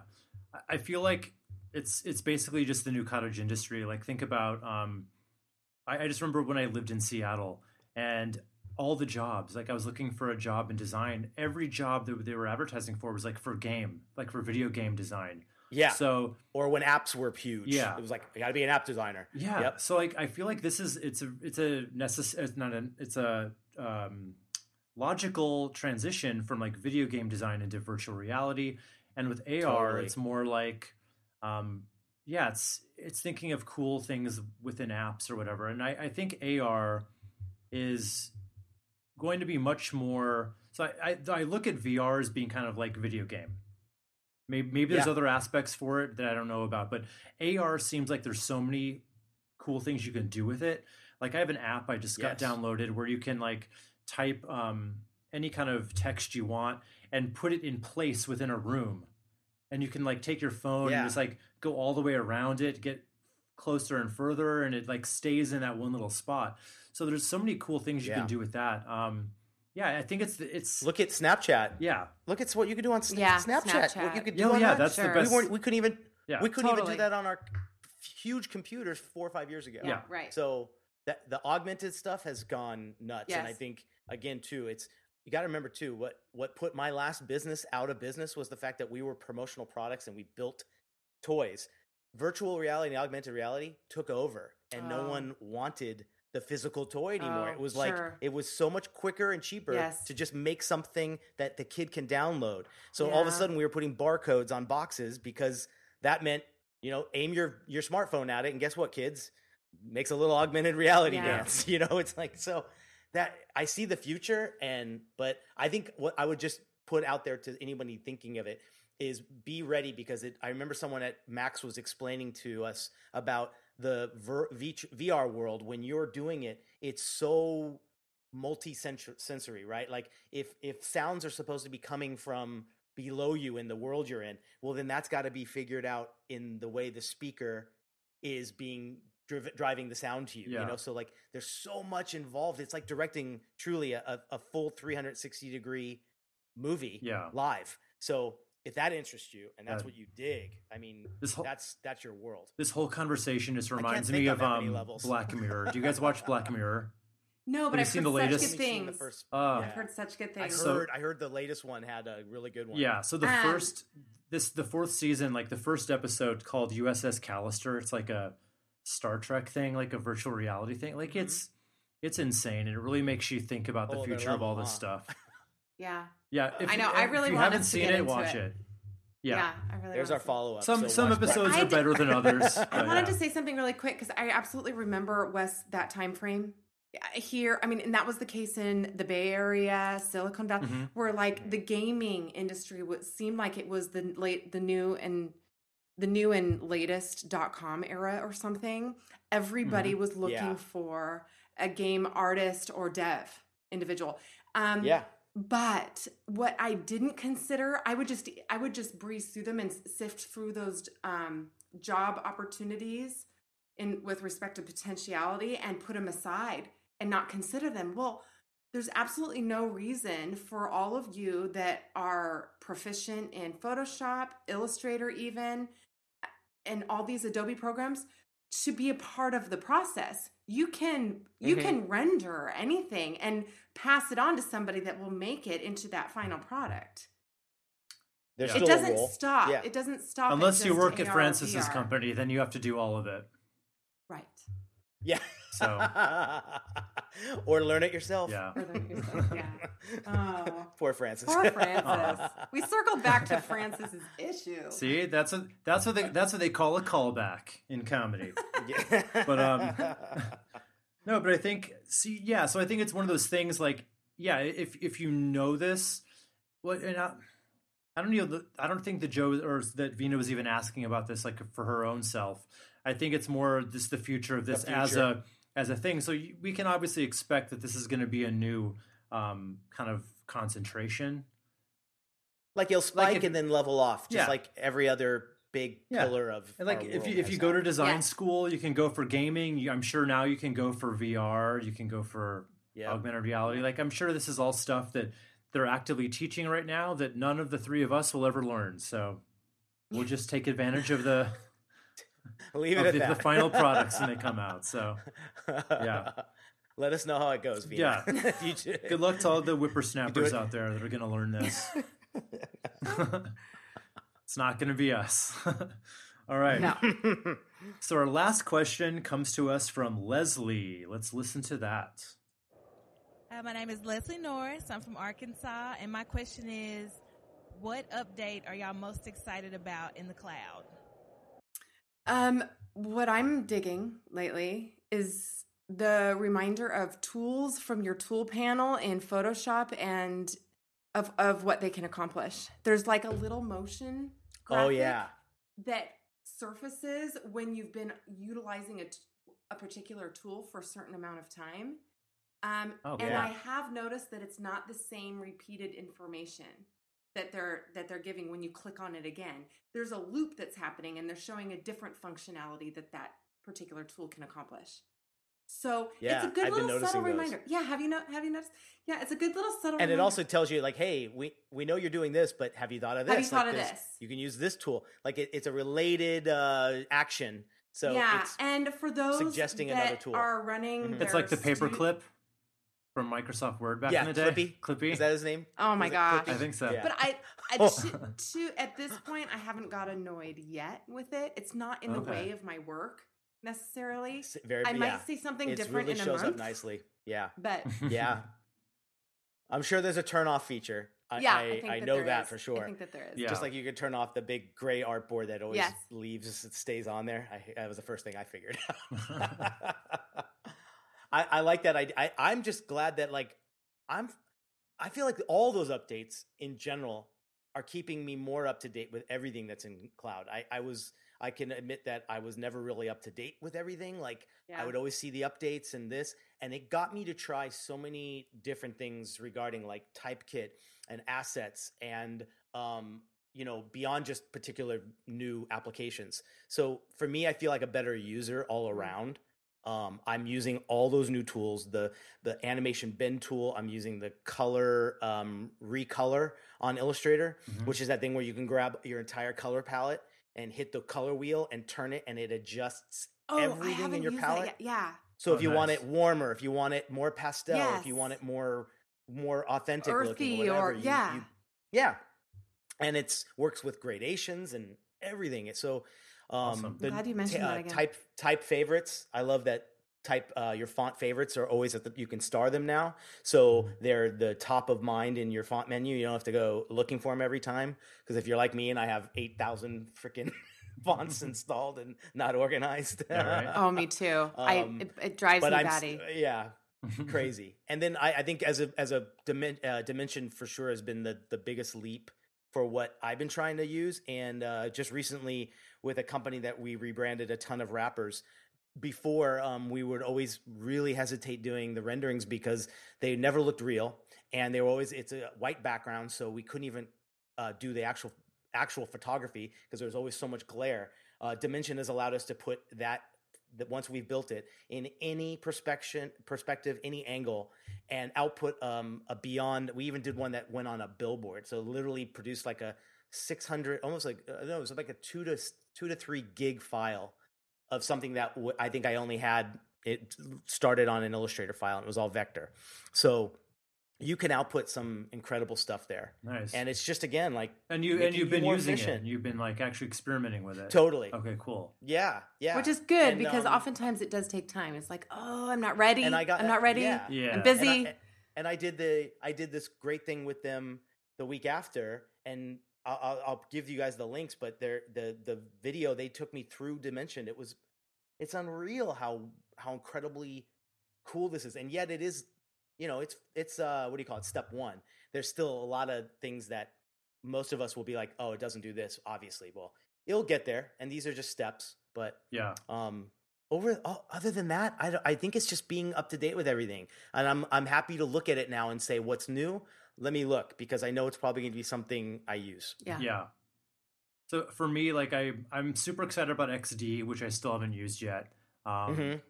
S2: I- I feel like it's it's basically just the new cottage industry. Like think about, um, I, I just remember when I lived in Seattle and all the jobs. Like I was looking for a job in design. Every job that they were advertising for was like for game, like for video game design.
S4: Yeah.
S2: So
S4: or when apps were huge,
S2: Yeah.
S4: it was like I got to be an app designer.
S2: Yeah.
S4: Yep.
S2: So like I feel like this is it's a it's a necessary it's not a it's a um logical transition from like video game design into virtual reality. And with AR,
S4: Totally.
S2: it's more like um yeah, it's it's thinking of cool things within apps or whatever. And I, I think AR is going to be much more so I, I I look at VR as being kind of like video game. Maybe maybe there's
S4: Yeah.
S2: other aspects for it that I don't know about, but AR seems like there's so many cool things you can do with it. Like I have an app I just got
S4: Yes.
S2: downloaded where you can like type um, any kind of text you want and put it in place within a room, and you can like take your phone
S4: Yeah.
S2: and just like go all the way around it, get closer and further, and it like stays in that one little spot. So there's so many cool things you
S4: Yeah.
S2: can do with that. Um, yeah, I think it's it's
S4: Look at Snapchat.
S2: yeah.
S4: Look at what you could do on Sna-
S3: Yeah,
S4: Snapchat. What you could
S2: Yeah,
S4: do
S2: oh,
S4: on
S2: yeah,
S4: that.
S2: that's the best.
S4: we weren't. We couldn't even.
S2: Yeah.
S4: We couldn't even do that on our huge computers four or five years ago.
S2: Yeah.
S3: Right.
S4: So that the augmented stuff has gone nuts, and I think again too, it's you got to remember too what what put my last business out of business was the fact that we were promotional products and we built toys. Virtual reality and augmented reality took over, and no
S3: Oh.
S4: one wanted the physical toy anymore.
S3: Oh,
S4: it was like
S3: sure.
S4: it was so much quicker and cheaper
S3: Yes.
S4: to just make something that the kid can download. So all of a sudden we were putting barcodes on boxes because that meant, you know, aim your your smartphone at it and guess what kids? Makes a little augmented reality
S3: Yeah.
S4: dance. You know, it's like so that I see the future and but I think what I would just put out there to anybody thinking of it is be ready because it, I remember someone at Max was explaining to us about the VR world when you're doing it it's so multi-sensory right like if if sounds are supposed to be coming from below you in the world you're in well then that's got to be figured out in the way the speaker is being driv- driving the sound to you
S2: Yeah.
S4: you know so like there's so much involved it's like directing truly a, a, a full 360 degree movie
S2: Yeah.
S4: live so if that interests you and that's
S2: Yeah.
S4: what you dig i mean
S2: This whole-
S4: that's that's your world
S2: This whole conversation just reminds me of um. Black Mirror. Do you guys watch Black Mirror?
S3: No, but I've
S2: seen
S3: heard
S2: the
S3: such
S2: latest?
S4: seen
S3: things.
S4: first-
S2: Uh,
S4: Yeah.
S3: I've heard such good
S4: I
S3: things.
S2: So-
S4: heard I heard the latest one had a really good one.
S2: Yeah. So the
S3: Um,
S2: first this the fourth season, like the first episode called USS Callister. It's like a Star Trek thing, like a virtual reality thing. Like it's it's insane, and it really makes you think about the
S4: Mm-hmm. Oh,
S2: future of all this
S4: huh?
S2: stuff.
S3: yeah.
S2: Yeah, if
S3: I know,
S2: you-
S3: I
S2: if
S3: really
S2: you haven't
S3: us to
S2: seen
S3: get
S2: it,
S3: into
S2: watch
S3: it.
S2: it.
S3: Yeah.
S2: Yeah.
S3: I really
S4: There's
S3: want
S4: our
S3: to see-
S4: follow up.
S2: Some some episodes
S3: I
S2: are better than others.
S3: I wanted
S2: yeah.
S3: to say something really quick because I absolutely remember Wes that time frame here. I mean, and that was the case in the Bay Area, Silicon Valley,
S2: Mhm.
S3: where like the gaming industry would seemed like it was the late, the new and the new and latest dot com era or something. Everybody was looking
S4: Yeah.
S3: for a game artist or dev individual. Um,
S4: Yeah.
S3: But what I didn't consider, I would just I would just breeze through them and sift through those um, job opportunities in with respect to potentiality and put them aside and not consider them. Well, there's absolutely no reason for all of you that are proficient in Photoshop, Illustrator, even, and all these Adobe programs to be a part of the process. You can you
S4: Mhm.
S3: can render anything and pass it on to somebody that will make it into that final product.
S4: There's
S3: It doesn't stop.
S4: Yeah.
S3: It doesn't stop.
S2: Unless you
S3: just
S2: work at
S3: Frances's
S2: company, then you have to do all of it.
S3: Right.
S4: Yeah.
S2: So
S4: or learn it yourself.
S2: yeah.
S3: Or learn it yourself, yeah. Oh.
S4: Poor Frances.
S3: Poor Frances. we circled back to Frances's issue.
S2: See, that's what that's what they that's what they call a callback in comedy.
S4: Yeah.
S2: But, um, No, but I think see, yeah. So I think it's one of those things like, yeah, if if you know this, what and I, I don't know. I don't think that Joe or that Vina was even asking about this like for her own self. I think it's more just the future of this as
S4: future.
S2: a as a thing. So we can obviously expect that this is going to be a new um, kind of concentration.
S4: like you'll spike
S2: if-
S4: and then level off, just
S2: Yeah.
S4: like every other big
S2: Yeah.
S4: pillar of
S2: And like
S4: our
S2: if
S4: world
S2: you if you go
S4: now.
S2: to design
S3: Yeah.
S2: school, you can go for gaming. I'm sure now you can go for VR. You can go for
S4: Yeah.
S2: augmented reality. Like I'm sure this is all stuff that they're actively teaching right now that none of the three of us will ever learn. So we'll just take advantage of the
S4: leave it
S2: of
S4: at
S2: the,
S4: that.
S2: the final products when they come out. So yeah.
S4: Let us know how it goes, Vina.
S2: Yeah. Good luck to all the whippersnappers out there that are going to learn this. it's not going to be us. all right.
S3: No.
S2: So our last question comes to us from Leslie. Let's listen to that.
S12: Uh, my name is Leslie Norris. I'm from Arkansas, and my question is, what update are y'all most excited about in the cloud?
S3: Um, what I'm digging lately is the reminder of tools from your tool panel in Photoshop and of of what they can accomplish. There's like a little motion.
S4: Oh yeah.
S3: that surfaces when you've been utilizing a, t- a particular tool for a certain amount of time. Um,
S2: Oh,
S3: and
S2: yeah.
S3: I have noticed that it's not the same repeated information that they're that they're giving when you click on it again. There's a loop that's happening, and they're showing a different functionality that that particular tool can accomplish. So it's a good
S4: I've
S3: little subtle
S4: those.
S3: reminder. Yeah, have you no, have you noticed? Yeah, it's a good little subtle. Reminder.
S4: And it also tells you like hey we we know you're doing this but have you thought of this
S3: Have you thought
S4: Like,
S3: of
S4: there's-
S3: this?
S4: you can use this tool like it, it's a related uh action so
S3: yeah,
S4: it's
S3: and for those
S4: suggesting
S3: that
S4: another tool.
S3: are running,
S4: Mhm.
S2: It's like the
S3: stu-
S2: paperclip from Microsoft Word back
S4: yeah
S2: in the day.
S4: clippy
S2: Clippy.
S4: is that his name
S3: Oh my
S4: Was
S3: gosh.
S2: I think so.
S4: Yeah.
S3: But I, I
S4: Oh.
S3: to, to at this point, I haven't got annoyed yet with it. It's not in the way of my work necessarily.
S4: Very
S3: I
S4: yeah.
S3: might see something
S4: it
S3: different
S4: really
S3: in a
S4: shows
S3: month,
S4: up nicely yeah
S3: but
S4: yeah i'm sure there's a turn off feature i
S3: yeah,
S4: i,
S3: I, think
S4: I
S3: that
S4: know
S3: there
S4: that
S3: is.
S4: for sure
S3: I think that there is.
S2: Yeah.
S4: just like you could turn off the big gray artboard that always
S3: Yes.
S4: leaves it stays on there I, that was the first thing i figured I, I like that idea I, i'm just glad that like i'm i feel like all those updates in general are keeping me more up to date with everything that's in cloud i, I was i can admit that i was never really up to date with everything like I would always see the updates and this, and it got me to try so many different things regarding like typekit and assets and um, you know beyond just particular new applications. So for me, I feel like a better user all around. Um, I'm using all those new tools. The the animation bend tool. I'm using the color um, recolor on Illustrator,
S2: Mhm.
S4: which is that thing where you can grab your entire color palette and hit the color wheel and turn it, and it adjusts
S3: Oh,
S4: everything in your palette.
S3: Yeah.
S4: So
S2: Oh,
S4: if you want it warmer, if you want it more pastel, if you want it more more authentic looking, whatever,
S3: or-
S4: you-
S3: yeah.
S4: you- yeah, and it's works with gradations and everything. It's so um,
S2: Awesome.
S3: I'm
S4: the
S3: glad you mentioned
S4: ta-
S3: that
S4: uh,
S3: again.
S4: type type favorites. I love that type uh, your font favorites are always at the you can star them now so they're the top of mind in your font menu you don't have to go looking for them every time because if you're like me and i have 8000 freaking fonts installed and not organized
S2: right.
S3: Oh, me too. I
S4: Um,
S3: it, it drives
S4: but
S3: me
S4: I'm
S3: batty.
S4: yeah, crazy. And then I, I think as a as a dimen- uh, dimension for sure has been the the biggest leap for what I've been trying to use. And uh, just recently with a company that we rebranded a ton of wrappers. Before um, we would always really hesitate doing the renderings because they never looked real, and they were always it's a white background, so we couldn't even uh, do the actual actual photography because there was always so much glare. Uh, Dimension has allowed us to put that that once we've built it in any perspection perspective, any angle, and output um, a beyond. We even did one that went on a billboard, so literally produced like a six hundred, almost like uh, no, it was like a two to two to three gig file of something that w- I think I only had it started on an Illustrator file, and it was all vector. So you can output some incredible stuff there,
S2: Nice.
S4: and it's just again like
S2: And you and you've been
S4: more
S2: using
S4: efficient.
S2: it. You've been like actually experimenting with it.
S4: Totally.
S2: Okay, cool.
S4: Yeah, yeah.
S3: Which is good
S4: And,
S3: because
S4: um,
S3: oftentimes it does take time. It's like, oh, I'm not ready.
S4: and I got
S3: I'm not ready.
S4: Yeah,
S2: Yeah.
S3: I'm busy.
S4: And I, and I did the I did this great thing with them the week after, and I'll, I'll, I'll give you guys the links. But their the the video they took me through Dimension. It was it's unreal how how incredibly cool this is, and yet it is you know it's it's uh what do you call it step one. There's still a lot of things that most of us will be like, oh, it doesn't do this. Obviously, well, it'll get there, and these are just steps. But
S2: Yeah.
S4: um over oh, other than that I, I think it's just being up to date with everything and i'm i'm happy to look at it now and say what's new let me look because i know it's probably going to be something i use
S3: yeah.
S2: Yeah. So for me, like I, I'm super excited about XD, which I still haven't used yet. Um,
S4: Mhm.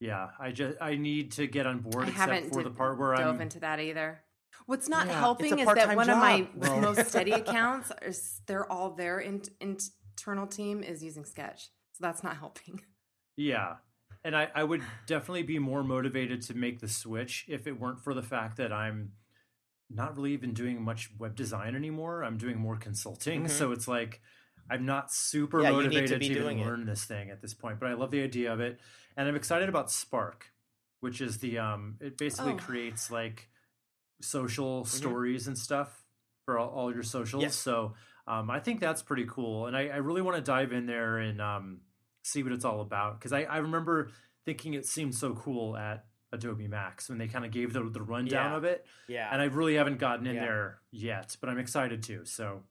S2: Yeah, I just I need to get on board
S3: I
S2: except
S3: haven't
S2: for the part where
S3: dove
S2: I'm
S3: into that either. What's not
S2: Yeah,
S3: helping is that
S4: part-time
S3: one of my.
S2: Well-
S3: most steady accounts, is they're all their in, internal team is using Sketch, so that's not helping.
S2: Yeah. And I, I would definitely be more motivated to make the switch if it weren't for the fact that I'm not really even doing much web design anymore. I'm doing more consulting.
S4: Mhm.
S2: So it's like I'm not super
S4: Yeah, need to
S2: motivated to, even
S4: doing it.
S2: learn this thing at this point. But I love the idea of it. And I'm excited about Spark, which is the um it basically
S3: Oh.
S2: creates like social
S4: Mm-hmm.
S2: stories and stuff for all, all your socials.
S4: Yes.
S2: So um, I think that's pretty cool. And I, I really want to dive in there and um, see what it's all about. Because I, I remember thinking it seemed so cool at Adobe Max when they kind of gave the, the rundown
S4: Yeah.
S2: of it.
S4: Yeah.
S2: And I really haven't gotten in
S4: Yeah.
S2: there yet, but I'm excited to. So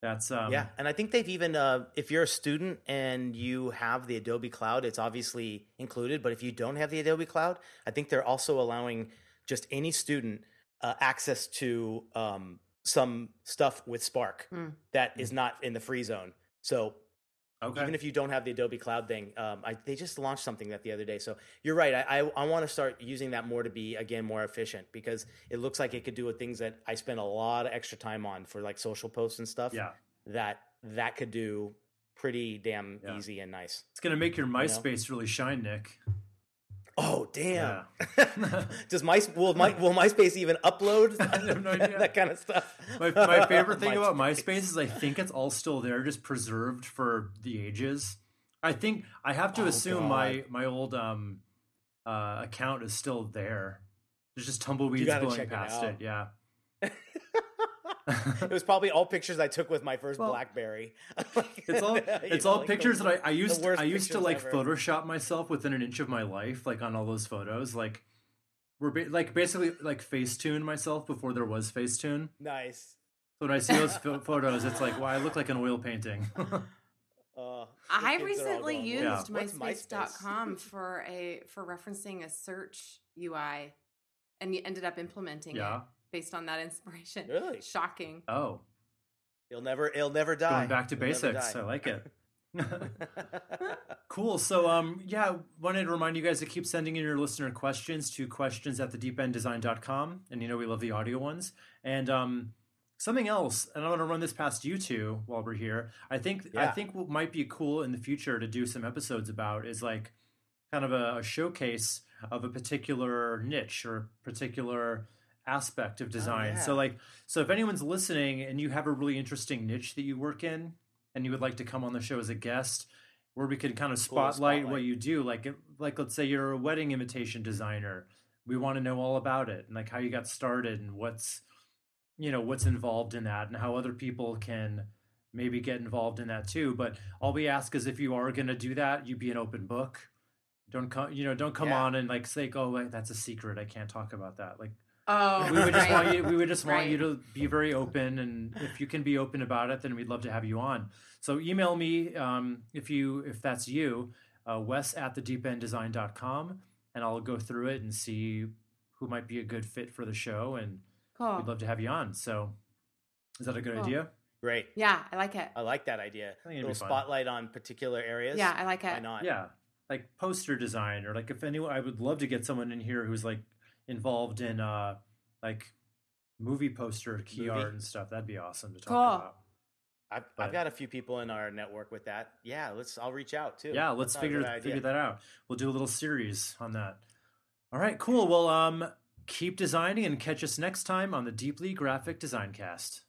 S2: that's um,
S4: yeah, and I think they've even uh, if you're a student and you have the Adobe Cloud, it's obviously included. But if you don't have the Adobe Cloud, I think they're also allowing just any student uh, access to um, some stuff with Spark
S3: Hmm.
S4: that is not in the free zone. So
S2: Okay.
S4: even if you don't have the Adobe Cloud thing, um, I, they just launched something that the other day. So you're right. I, I, I want to start using that more to be again more efficient because it looks like it could do things that I spend a lot of extra time on for like social posts and stuff.
S2: Yeah.
S4: that that could do pretty damn
S2: Yeah.
S4: easy and nice.
S2: It's going to make your
S4: know?
S2: MySpace really shine, Nick.
S4: Oh damn!
S2: Yeah.
S4: Does my will my will MySpace even upload
S2: I have no idea.
S4: that kind of stuff?
S2: My, my favorite thing about MySpace is I think it's all still there, just preserved for the ages. I think I have to
S4: Oh,
S2: assume my my old um uh account is still there. There's just tumbleweeds blowing
S4: check it
S2: past it. Yeah.
S4: It was probably all pictures I took with my first
S2: Well,
S4: BlackBerry.
S2: It's all it's
S4: know,
S2: all
S4: like
S2: pictures
S4: the-
S2: that I, I used
S4: worst
S2: I used to like
S4: ever.
S2: Photoshop myself within an inch of my life, like on all those photos. Like we're ba- like basically like Facetune myself before there was Facetune.
S4: Nice.
S2: So when I see those pho- photos, it's like, wow, I look like an oil painting.
S4: Uh,
S3: I
S4: the kids are all
S3: recently used
S2: Yeah.
S4: What's
S3: MySpace.com for a for referencing a search UI, and you ended up implementing
S2: Yeah.
S3: it based on that inspiration.
S4: Really?
S3: Shocking.
S2: oh,
S4: It'll never it'll never die.
S2: going back to
S4: It'll
S2: basics. I like it. Cool. So, um, yeah, wanted to remind you guys to keep sending in your listener questions to questions at the deependdesign.com. And you know, we love the audio ones. And um, something else, and I want to run this past you two while we're here. I think, I think what might be cool in the future to do some episodes about is like kind of a, a showcase of a particular niche or particular aspect of design. So
S4: yeah.
S2: like so if anyone's listening and you have a really interesting niche that you work in and you would like to come on the show as a guest where we can kind of
S4: Cool,
S2: spotlight, what you do like like let's say you're a wedding invitation designer. We want to know all about it and like how you got started and what's you know what's involved in that and how other people can maybe get involved in that too. But all we ask is if you are going to do that, you be an open book. Don't come, you know, don't come
S4: Yeah.
S2: on and like say, "Oh, like, that's a secret. I can't talk about that." Like,
S3: Oh,
S2: we would just
S3: right.
S2: want you. We would just want you to be very open, and if you can be open about it, then we'd love to have you on. So email me um, if you if that's you, uh, Wes at the deependdesign.com, and I'll go through it and see who might be a good fit for the show, and
S3: Cool.
S2: we'd love to have you on. So, is that a good
S3: Cool.
S2: idea?
S4: Great.
S3: Yeah, I like it.
S4: I like that idea.
S2: A
S4: little spotlight on particular areas.
S3: Yeah, I like it.
S4: Why
S3: it.
S4: not?
S2: Yeah, like poster design, or like if anyone, I would love to get someone in here who's like involved in uh like movie poster key
S4: Movie?
S2: art and stuff. That'd be awesome to talk
S3: Cool.
S2: about.
S4: I've,
S2: But-
S4: I've got a few people in our network with that. Yeah, let's. I'll reach out too.
S2: Yeah, let's
S4: That's
S2: figure figure that out. We'll do a little series on that. All right, cool. Well, um, keep designing and catch us next time on the Deeply Graphic Design Cast.